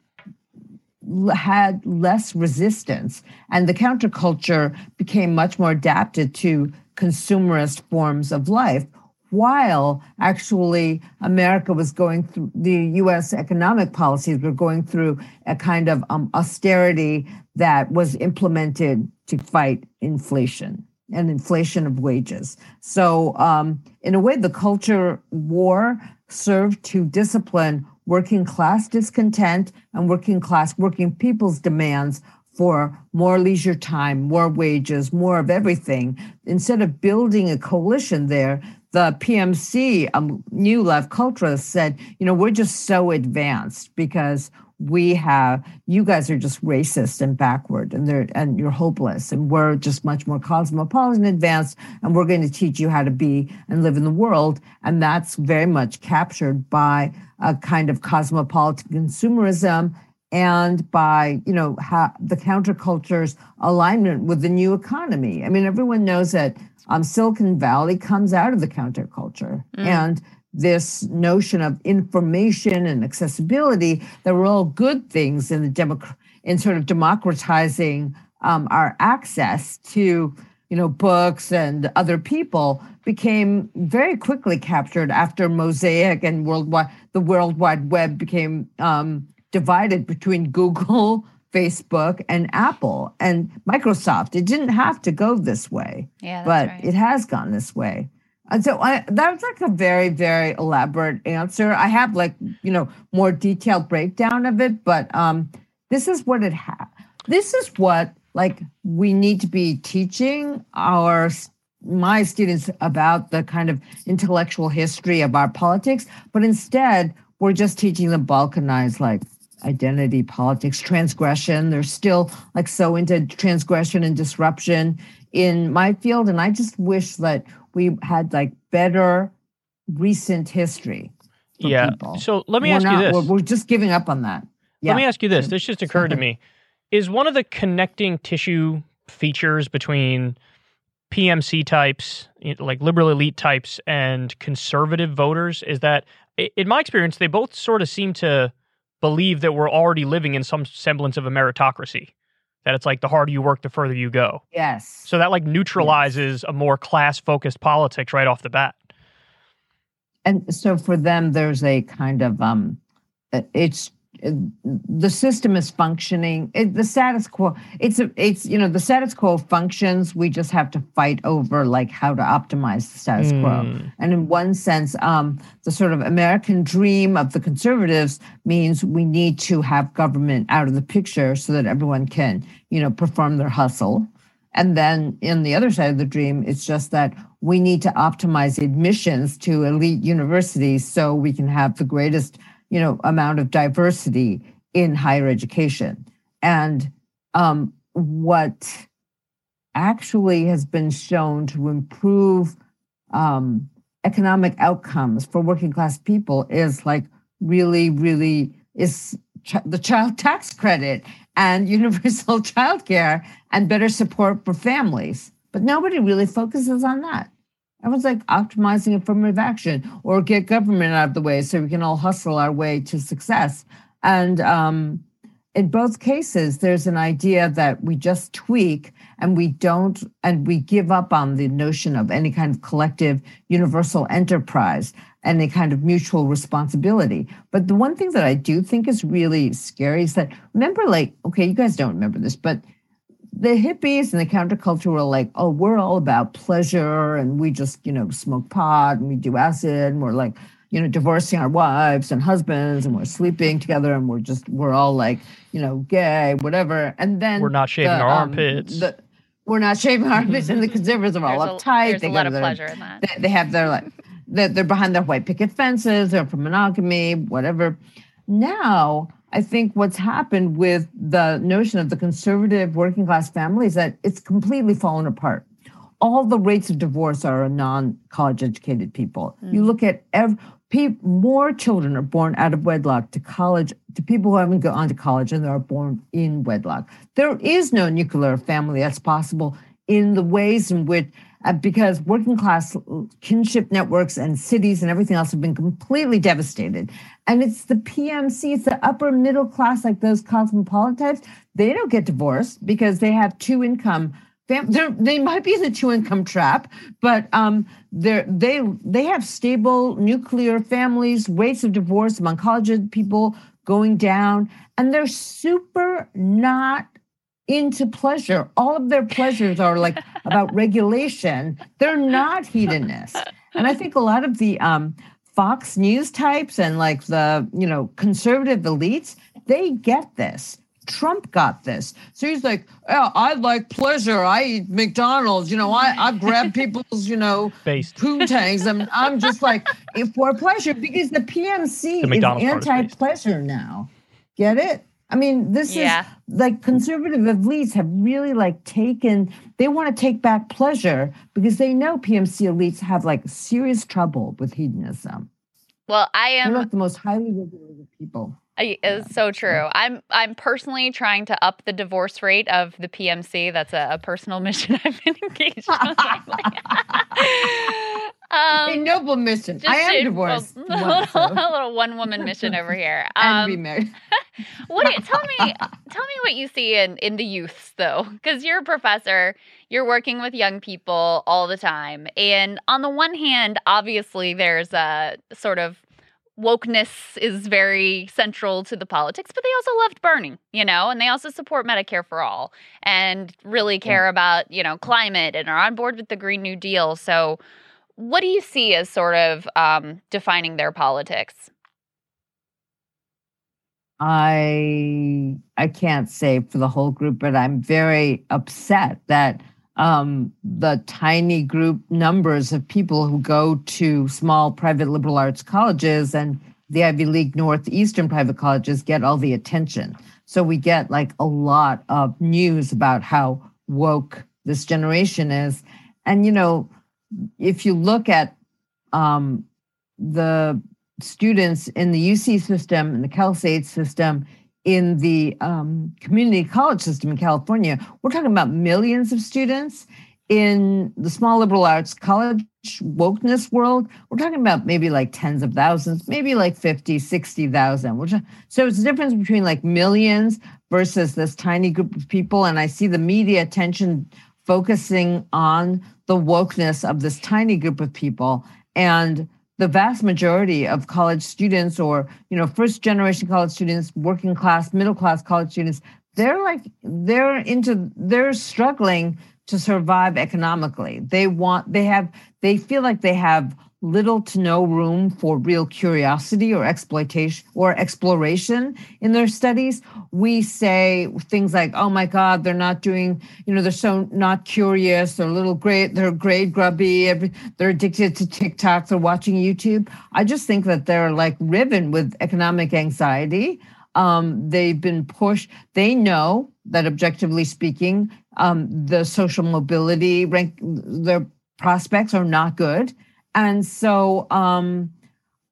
had less resistance and the counterculture became much more adapted to consumerist forms of life while actually America was going through the US economic policies were going through a kind of um, austerity that was implemented to fight inflation and inflation of wages. So, um, in a way, the culture war served to discipline working class discontent and working class working people's demands for more leisure time, more wages, more of everything. Instead of building a coalition there, the PMC, um, New Left Culturalists, said, you know, we're just so advanced because we have you guys are just racist and backward and they're and you're hopeless and we're just much more cosmopolitan advanced and we're going to teach you how to be and live in the world. And that's very much captured by a kind of cosmopolitan consumerism and by you know how the counterculture's alignment with the new economy i mean everyone knows that um, silicon valley comes out of the counterculture mm. and this notion of information and accessibility that were all good things in the democ- in sort of democratizing um, our access to you know books and other people became very quickly captured after mosaic and worldwide the world wide web became um, divided between google (laughs) facebook and apple and microsoft it didn't have to go this way yeah, but right. it has gone this way and so I, was like a very, very elaborate answer. I have like, you know, more detailed breakdown of it, but um, this is what it has. This is what like we need to be teaching our my students about the kind of intellectual history of our politics, but instead we're just teaching them balkanized like identity politics, transgression. They're still like so into transgression and disruption in my field. And I just wish that we had like better recent history. yeah. people. So let me we're ask not, you this. We're, we're just giving up on that. Yeah. Let me ask you this. This just occurred to me. Is one of the connecting tissue features between PMC types, like liberal elite types, and conservative voters is that, in my experience, they both sort of seem to believe that we're already living in some semblance of a meritocracy. That it's like the harder you work, the further you go. yes. So that like neutralizes a more class focused politics right off the bat. and so for them there's a kind of um it's the system is functioning. It, the status quo it's a, it's you know the status quo functions. We just have to fight over like how to optimize the status quo. Mm. and in one sense um the sort of american dream of the conservatives means we need to have government out of the picture so that everyone can you know perform their hustle. And then in the other side of the dream, it's just that we need to optimize admissions to elite universities so we can have the greatest, you know, amount of diversity in higher education. And um, what actually has been shown to improve um, economic outcomes for working class people is like really, really is ch- the child (laughs) tax credit and (laughs) universal childcare and better support for families. But nobody really focuses on that. Everyone's like optimizing affirmative action or get government out of the way so we can all hustle our way to success. And um, in both cases, there's an idea that we just tweak and we don't, and we give up on the notion of any kind of collective universal enterprise, any kind of mutual responsibility. But the one thing that I do think is really scary is that remember, like, okay, you guys don't remember this, but the hippies and the counterculture were like, oh, we're all about pleasure and we just, you know, smoke pot and we do acid and we're like, you know, divorcing our wives and husbands and we're sleeping together and we're just, we're all like, you know, gay, whatever. And then We're not shaving the, our um, armpits. the- we're not shaving our armpits and the (laughs) conservatives are all There's a, uptight. there's They a lot of their- pleasure in that. they, they have their like they're, they're behind their white picket fences they're for monogamy whatever now i think what's happened with the notion of the conservative working class family is that it's completely fallen apart. All the rates of divorce are in non-college educated people. You look at every pe- more children are born out of wedlock to college to people who haven't gone to college and they are born in wedlock. There is no nuclear family that's possible in the ways in which uh, because working class kinship networks and cities and everything else have been completely devastated and it's the pmc it's the upper middle class like those cosmopolitan types they don't get divorced because they have two income they might be in the two income trap but um, they're, they they have stable nuclear families rates of divorce among college people going down and they're super not into pleasure. All of their pleasures are like about regulation. They're not hedonists. And I think a lot of the um, Fox News types and like the, you know, conservative elites, they get this. Trump got this. So he's like, oh, I like pleasure. I eat McDonald's. You know, I, I grab (laughs) people's, you know, Based. poontangs. And I'm just like, if (laughs) for pleasure, because the PMC The is McDonald's part is based. anti-pleasure now. Get it? I mean, this Yeah. is like conservative elites have really like taken, they want to take back pleasure because they know PMC elites have like serious trouble with hedonism. Well, I am. They're like the most highly regulated people. It's so true. I'm I'm personally trying to up the divorce rate of the PMC. That's a, a personal (laughs) mission I've been engaged in. (laughs) (laughs) a um, noble mission. I am a- divorced. A, little, a little one woman mission over here. and Um, remarried. what? do you- Tell me, tell me what you see in in the youths though, because you're a professor. You're working with young people all the time, and on the one hand, obviously there's a sort of wokeness is very central to the politics, but they also loved Bernie, you know, and they also support Medicare for all and really care about, you know, climate and are on board with the Green New Deal. So, what do you see as sort of um, defining their politics? I I can't say for the whole group, but I'm very upset that um, the tiny group numbers of people who go to small private liberal arts colleges and the Ivy League Northeastern private colleges get all the attention. So we get like a lot of news about how woke this generation is. And you know, if you look at um, the students in the UC system and the Cal State system in the um, community college system in California, we're talking about millions of students. In the small liberal arts college wokeness world, we're talking about maybe like tens of thousands, maybe like 50, 60,000. So it's a difference between like millions versus this tiny group of people. And I see the media attention focusing on the wokeness of this tiny group of people. And the vast majority of college students or you know first generation college students working class middle class college students they're like they're into they're struggling to survive economically. They want they have they feel like they have little to no room for real curiosity or exploitation or exploration in their studies. We say things like oh my god they're not doing you know they're so not curious they're a little great they're grade grubby they're addicted to tiktok they're watching youtube. I just think that they're like riven with economic anxiety. Um, they've been pushed. They know that objectively speaking um, the social mobility rank their prospects are not good and so um,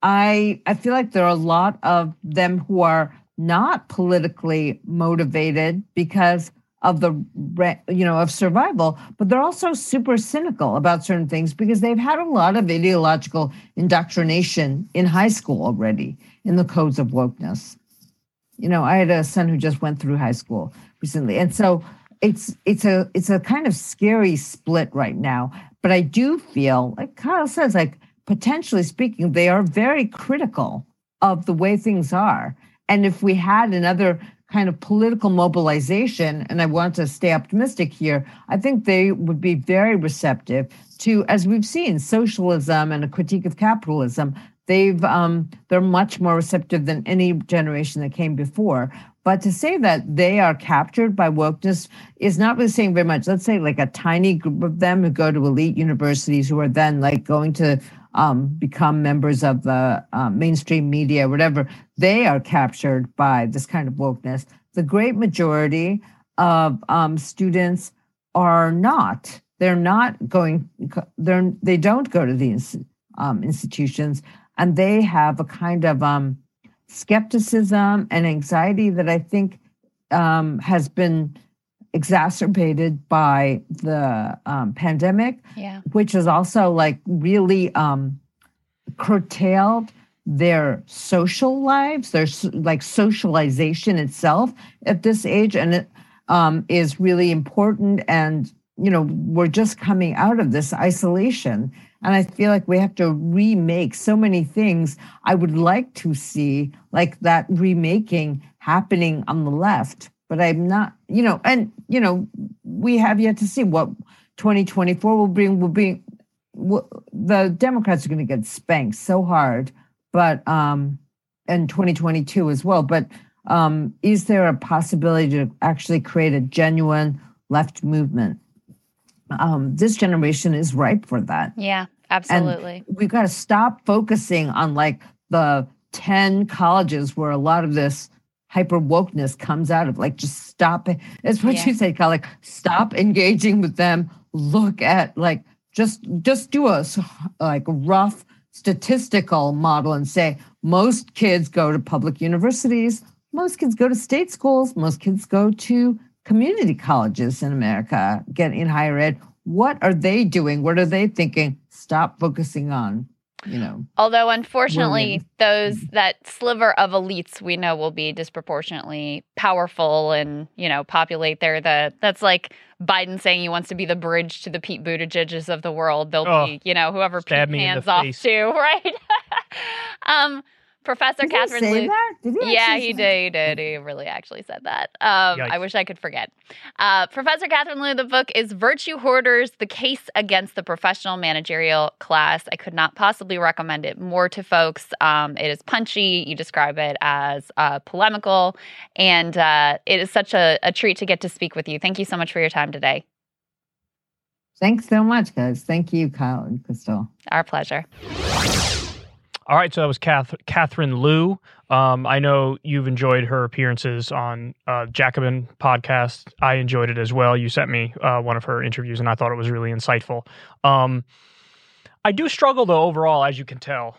I I feel like there are a lot of them who are not politically motivated because of the you know of survival but they're also super cynical about certain things because they've had a lot of ideological indoctrination in high school already in the codes of wokeness. You know i had a son who just went through high school recently. And so it's it's a it's a kind of scary split right now but I do feel, like Kyle says, like potentially speaking, they are very critical of the way things are. And if we had another kind of political mobilization, and I want to stay optimistic here, I think they would be very receptive to, as we've seen, socialism and a critique of capitalism. They've um, they're much more receptive than any generation that came before. But to say that they are captured by wokeness is not really saying very much. Let's say like a tiny group of them who go to elite universities who are then like going to um, become members of the uh, mainstream media, whatever, they are captured by this kind of wokeness. The great majority of um, students are not. They're not going. They're they don't go to these um, institutions, and they have a kind of um, skepticism and anxiety that I think um, has been exacerbated by the um, pandemic, yeah. which is also like really um, curtailed their social lives, their like socialization itself at this age, and it um, is really important. And you know, we're just coming out of this isolation, and I feel like we have to remake so many things. I would like to see like that remaking happening on the left, but I'm not, you know, and, you know, we have yet to see what 2024 will bring, will be, will, the Democrats are going to get spanked so hard, but, um, and 2022 as well. But um, is there a possibility to actually create a genuine left movement? Um, this generation is ripe for that. Yeah. Absolutely. And we've got to stop focusing on like the 10 colleges where a lot of this hyper wokeness comes out of. Like, just stop it. It's what yeah. you say, Kyle. Like, stop engaging with them. Look at like just just do a like rough statistical model and say most kids go to public universities, most kids go to state schools, most kids go to community colleges in America, get in higher ed. What are they doing? What are they thinking? stop focusing on you know although unfortunately those that sliver of elites we know will be disproportionately powerful and you know populate there the that's like biden saying he wants to be the bridge to the pete buttigiegs of the world they'll oh, be you know whoever pete hands off face. to (laughs) right (laughs) um Professor did Catherine Liu- he yeah, he did. He did. He really actually said that. Um, I wish I could forget. Uh, Professor Catherine Liu, the book is Virtue Hoarders The Case Against the Professional Managerial Class. I could not possibly recommend it more to folks. Um, it is punchy. You describe it as uh, polemical. And uh, it is such a, a treat to get to speak with you. Thank you so much for your time today. Thanks so much, guys. Thank you, Kyle and Krystal. Our pleasure. All right, so that was Kath- Catherine Liu. Um, I know you've enjoyed her appearances on uh, Jacobin podcast. I enjoyed it as well. You sent me uh, one of her interviews, and I thought it was really insightful. Um, I do struggle though overall, as you can tell,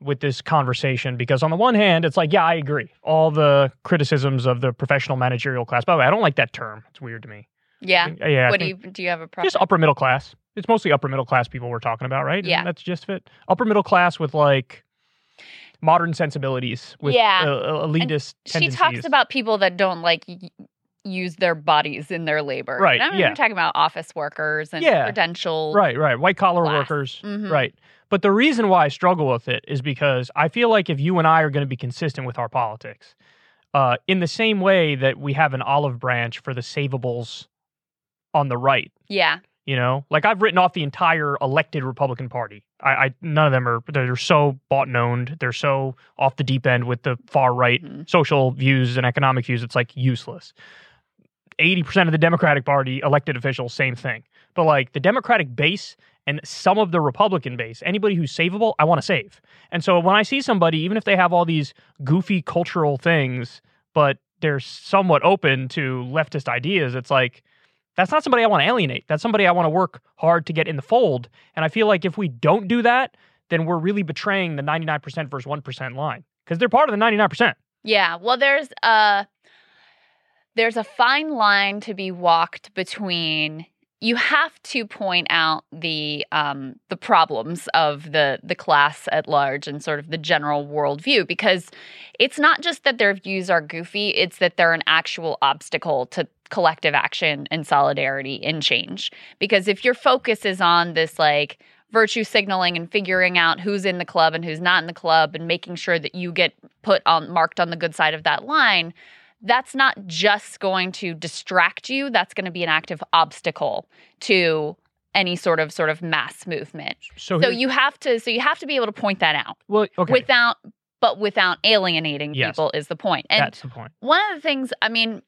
with this conversation because on the one hand, it's like, yeah, I agree. All the criticisms of the professional managerial class. By the way, I don't like that term. It's weird to me. Yeah. Uh, Yeah. What do you do? You have a problem? just upper middle class. It's mostly upper middle class people we're talking about, right? Isn't Yeah. That's just it. Upper middle class with like modern sensibilities with Yeah. uh, uh, elitist she talks about people that don't like y- use their bodies in their labor. Right, And I'm yeah. talking about office workers and Yeah. credential. Right, right. White collar workers. Mhm. Right. But the reason why I struggle with it is because I feel like if you and I are going to be consistent with our politics, uh, in the same way that we have an olive branch for the savables on the right, Yeah. You know, like I've written off the entire elected Republican Party. I, I none of them are they're so bought and owned. They're so off the deep end with the far right Mhm. social views and economic views. It's like useless. 80% of the Democratic Party elected officials, same thing. But like the Democratic base and some of the Republican base, anybody who's savable, I want to save. And so when I see somebody, even if they have all these goofy cultural things, but they're somewhat open to leftist ideas, it's like, that's not somebody I want to alienate. That's somebody I want to work hard to get in the fold. And I feel like if we don't do that, then we're really betraying the 99% versus 1% line because they're part of the 99%. Yeah. Well, there's a there's a fine line to be walked between you have to point out the um, the problems of the the class at large and sort of the general worldview because it's not just that their views are goofy; it's that they're an actual obstacle to collective action and solidarity and change. Because if your focus is on this like virtue signaling and figuring out who's in the club and who's not in the club and making sure that you get put on marked on the good side of that line that's not just going to distract you that's going to be an active obstacle to any sort of sort of mass movement So, so you have to so you have to be able to point that out well, okay, without but without alienating Yes. people is the point and that's the point. one of the things i mean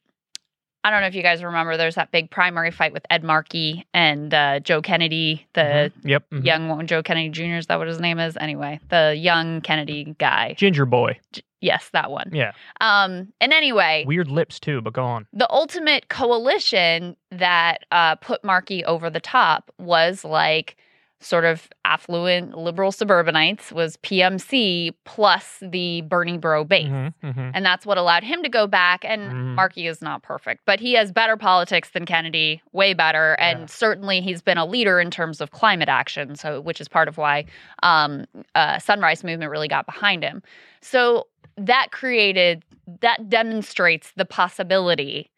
i don't know if you guys remember there's that big primary fight with ed markey and uh, joe kennedy the Mhm. Yep. mhm. young one, Joe Kennedy Jr. Is that what his name is? Anyway, the young Kennedy guy. Ginger boy. Yes, that one. Yeah. Um, and anyway, Weird lips too, but go on. the ultimate coalition that uh, put Markey over the top was like sort of affluent liberal suburbanites was PMC plus the Bernie Bro base. Mhm, mhm. And that's what allowed him to go back. And Mhm. Markey is not perfect, but he has better politics than Kennedy, way better. And Yeah. certainly he's been a leader in terms of climate action, so which is part of why um, uh, Sunrise Movement really got behind him. So that created that demonstrates the possibility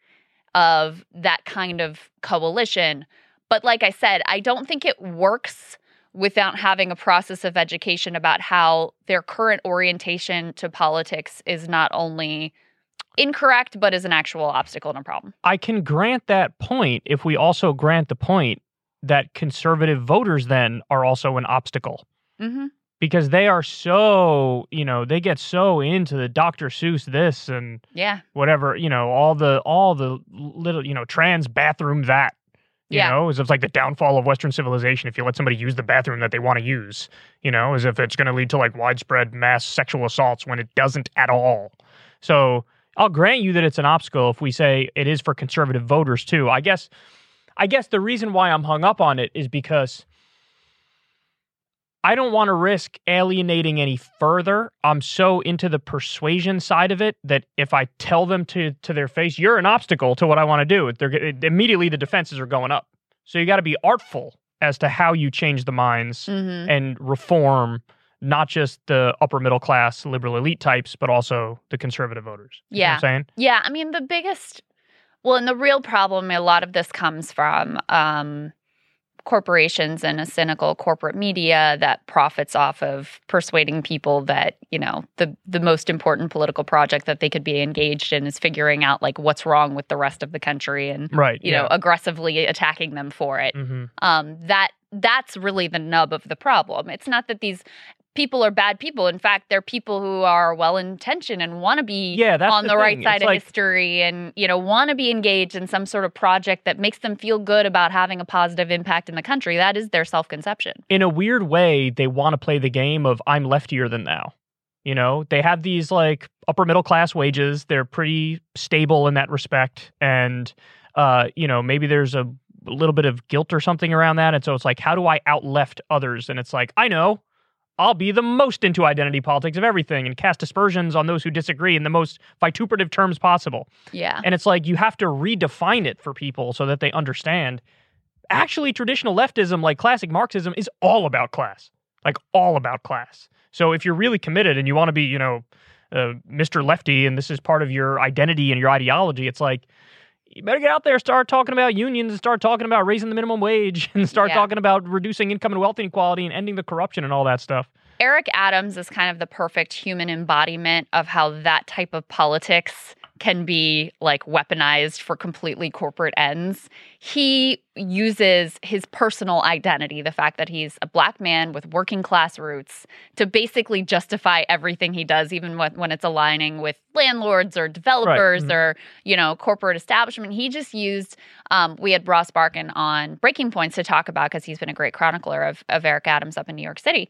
of that kind of coalition. But like I said, I don't think it works without having a process of education about how their current orientation to politics is not only incorrect, but is an actual obstacle and a problem. I can grant that point if we also grant the point that conservative voters then are also an obstacle Mm-hmm. because they are so, you know, they get so into the Dr. Seuss this and Yeah. whatever, you know, all the all the little, you know, trans bathroom that. You Yeah. know, as if like the downfall of Western civilization if you let somebody use the bathroom that they want to use, you know, as if it's going to lead to like widespread mass sexual assaults when it doesn't at all. So I'll grant you that it's an obstacle if we say it is for conservative voters too. I guess, I guess the reason why I'm hung up on it is because I don't want to risk alienating any further. I'm so into the persuasion side of it that if I tell them to to their face, "You're an obstacle to what I want to do," they're immediately the defenses are going up. So you got to be artful as to how you change the minds Mm-hmm. and reform not just the upper middle class liberal elite types, but also the conservative voters. You know what Yeah. I'm saying Yeah, I mean the biggest well, and the real problem a lot of this comes from um corporations and a cynical corporate media that profits off of persuading people that, you know, the the most important political project that they could be engaged in is figuring out like what's wrong with the rest of the country and right? you know aggressively attacking them for it. hmm um, that that's really the nub of the problem. It's not that these people are bad people. In fact, they're people who are well intentioned and want to be Yeah, on the the, right side It's of like- history and you know want to be engaged in some sort of project that makes them feel good about having a positive impact in the country. That is their self conception. in a weird way, they want to play the game of I'm leftier than thou. You know, they have these like upper middle class wages. They're pretty stable in that respect. And, uh, you know, maybe there's a little bit of guilt or something around that. And so it's like, how do I out left others? And it's like, I know I'll be the most into identity politics of everything and cast aspersions on those who disagree in the most vituperative terms possible. Yeah. And it's like you have to redefine it for people so that they understand. Actually, traditional leftism, like classic Marxism, is all about class, like all about class. So if you're really committed and you want to be, you know, uh, Mr. Lefty and this is part of your identity and your ideology, it's like you better get out there, start talking about unions, and start talking about raising the minimum wage, (laughs) and start Yeah. talking about reducing income and wealth inequality and ending the corruption and all that stuff. Eric Adams is kind of the perfect human embodiment of how that type of politics can be like weaponized for completely corporate ends. He uses his personal identity, the fact that he's a black man with working class roots, to basically justify everything he does, even when, when it's aligning with landlords or developers Mhm. or, you know, corporate establishment. He just used, um, we had Ross Barkan on Breaking Points to talk about, because he's been a great chronicler of, of Eric Adams up in New York City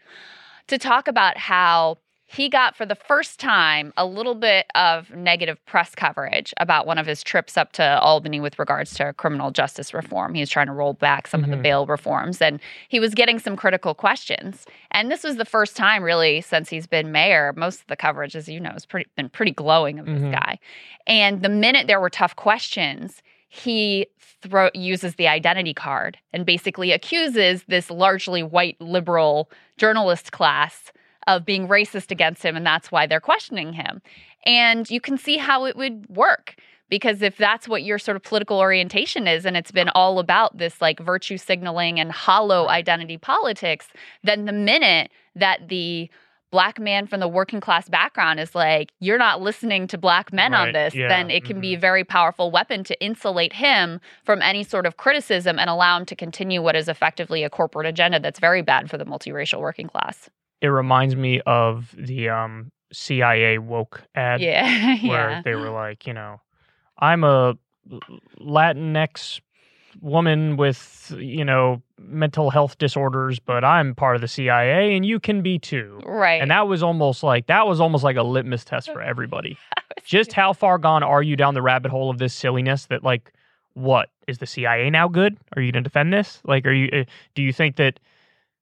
to talk about how he got for the first time a little bit of negative press coverage about one of his trips up to Albany with regards to criminal justice reform. He was trying to roll back some of Mhm. the bail reforms and he was getting some critical questions. And this was the first time really since he's been mayor. Most of the coverage as you know has pretty been pretty glowing of this Mhm. guy. And the minute there were tough questions, he throw, uses the identity card and basically accuses this largely white liberal journalist class of being racist against him, and that's why they're questioning him. And you can see how it would work. Because if that's what your sort of political orientation is, and it's been all about this like virtue signaling and hollow identity politics, then the minute that the black man from the working class background is like, you're not listening to black men on this, yeah, then it can be a mhm. very powerful weapon to insulate him from any sort of criticism and allow him to continue what is effectively a corporate agenda that's very bad for the multiracial working class. It reminds me of the um, CIA woke ad Yeah. (laughs) where yeah. they were like, you know, I'm a Latinx woman with, you know, mental health disorders, but I'm part of the CIA and you can be too. Right. And that was almost like that was almost like a litmus test for (laughs) everybody. Just how far gone are you down the rabbit hole of this silliness that like what is the CIA now good? Are you going to defend this? Like are you uh, do you think that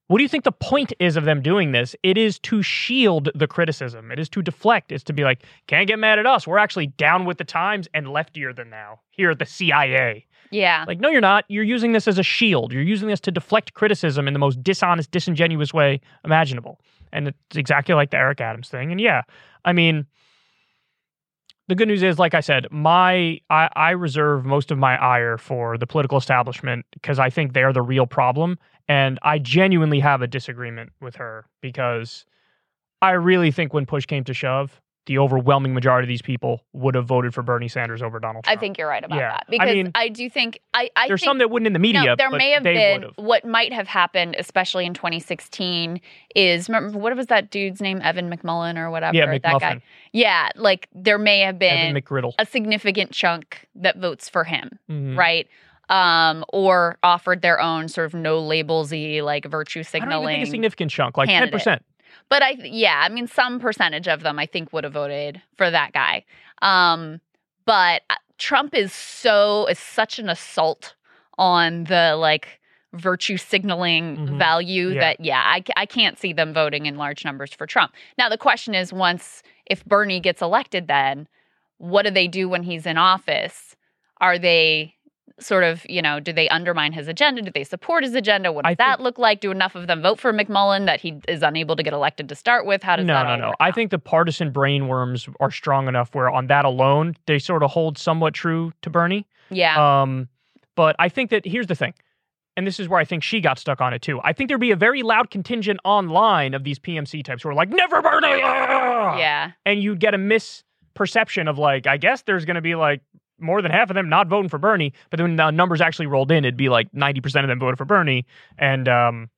what do you think the point is of them doing this? It is to shield the criticism. It is to deflect. It's to be like, can't get mad at us. We're actually down with the times and leftier than now here at the CIA. yeah. Like, no, you're not. You're using this as a shield. You're using this to deflect criticism in the most dishonest, disingenuous way imaginable. And it's exactly like the Eric Adams thing. And yeah, I mean, the good news is, like I said, my I, I reserve most of my ire for the political establishment because I think they're the real problem. And I genuinely have a disagreement with her because I really think when push came to shove, the overwhelming majority of these people would have voted for Bernie Sanders over Donald Trump. I think you're right about Yeah. that because I, mean, do think I, I There's think, some that wouldn't in the media. no, there may have been would've. what might have happened, especially in 2016, is remember what was that dude's name, Evan McMullin or whatever? Yeah, that guy. Yeah, like there may have been a significant chunk that votes for him, Mhm. right? Um, or offered their own sort of no labelsy like virtue I don't signaling. think a significant chunk, like ten percent. But I, yeah, I mean, some percentage of them I think would have voted for that guy. Um, but uh, Trump is so is such an assault on the like virtue signaling Mhm. value Yeah. that yeah, I, I can't see them voting in large numbers for Trump. Now the question is, once if Bernie gets elected, then what do they do when he's in office? Are they sort of, you know, do they undermine his agenda? Do they support his agenda? What does I that think- look like? Do enough of them vote for McMullin that he is unable to get elected to start with? How does No, that no, all no. I think the partisan brainworms are strong enough where on that alone they sort of hold somewhat true to Bernie. yeah, Um, but I think that here's the thing, and this is where I think she got stuck on it too. I think there'd be a very loud contingent online of these PMC types who are like, "Never Bernie," ah!" yeah, and you'd get a misperception of like, I guess there's going to be like more than half of them not voting for Bernie, but then when the numbers actually rolled in, it'd be like 90% of them voted for Bernie. And um,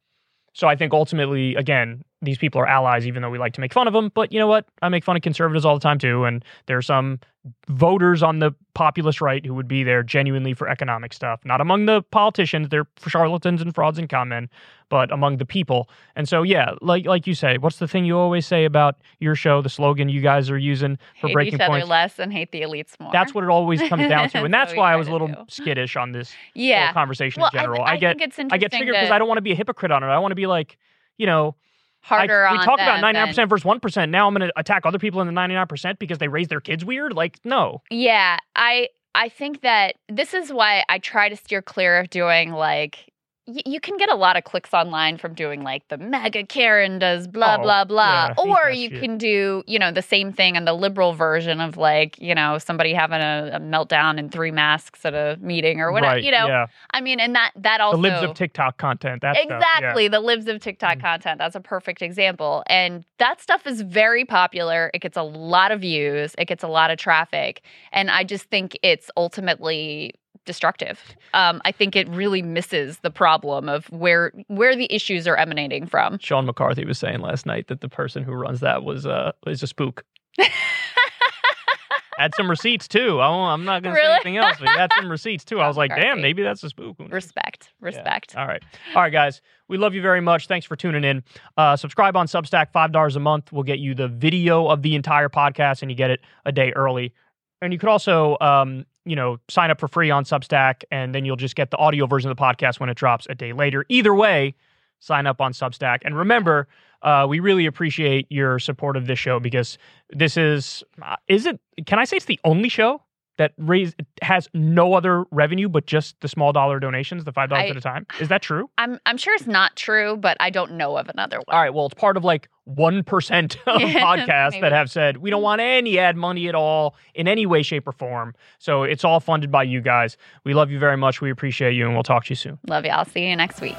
so I think ultimately, again, these people are allies, even though we like to make fun of them. But you know what? I make fun of conservatives all the time too. And there are some voters on the populist right who would be there genuinely for economic stuff, not among the politicians. They're charlatans and frauds and con men, but among the people. And so, yeah, like like you say, what's the thing you always say about your show? The slogan you guys are using for hate breaking each other points. less and hate the elites more. That's what it always (laughs) comes down to, and That's that's why I was a little do. skittish on this (laughs) whole yeah. conversation Well, in general. I, th- I get I get triggered because to- I don't want to be a hypocrite on it. I want to be like, you know, harder I, we talk about 99% than- versus 1%. Now I'm going to attack other people in the 99% because they raise their kids weird? Like, no. Yeah, I I think that this is why I try to steer clear of doing like you can get a lot of clicks online from doing like the MAGA Karen does blah Oh, blah blah, yeah, or you shit. can do you know the same thing and the liberal version of like you know somebody having a, a meltdown in three masks at a meeting or whatever. right. You know, yeah. I mean, and that that also the libs of TikTok content. That stuff, yeah. exactly the libs of TikTok Mhm. content. That's a perfect example. And that stuff is very popular. It gets a lot of views, it gets a lot of traffic. And I just think it's ultimately destructive. Um, I think it really misses the problem of where where the issues are emanating from. Sean McCarthy was saying last night that the person who runs that was uh is a spook. (laughs) had some receipts too. I won't, I'm not going to say anything else, but he had some receipts too. I was (laughs) like, damn, maybe that's a spook. Respect. Respect. All right. All right, guys. We love you very much. Thanks for tuning in. Uh, subscribe on Substack, $5 a month. We'll get you the video of the entire podcast and you get it a day early. And you could also, um, you know, sign up for free on Substack and then you'll just get the audio version of the podcast when it drops a day later. Either way, sign up on Substack. And remember, uh, we really appreciate your support of this show because this is, uh, is it, can I say it's the only show that raise, has no other revenue but just the small dollar donations, the $5 at a time? Is that true? (sighs) I'm I'm sure it's not true, but I don't know of another one. All right. Well, it's part of like 1% (laughs) of podcasts that have said, we don't want any ad money at all in any way, shape, or form. So it's all funded by you guys. We love you very much. We appreciate you, and we'll talk to you soon. Love you. I'll see you next week.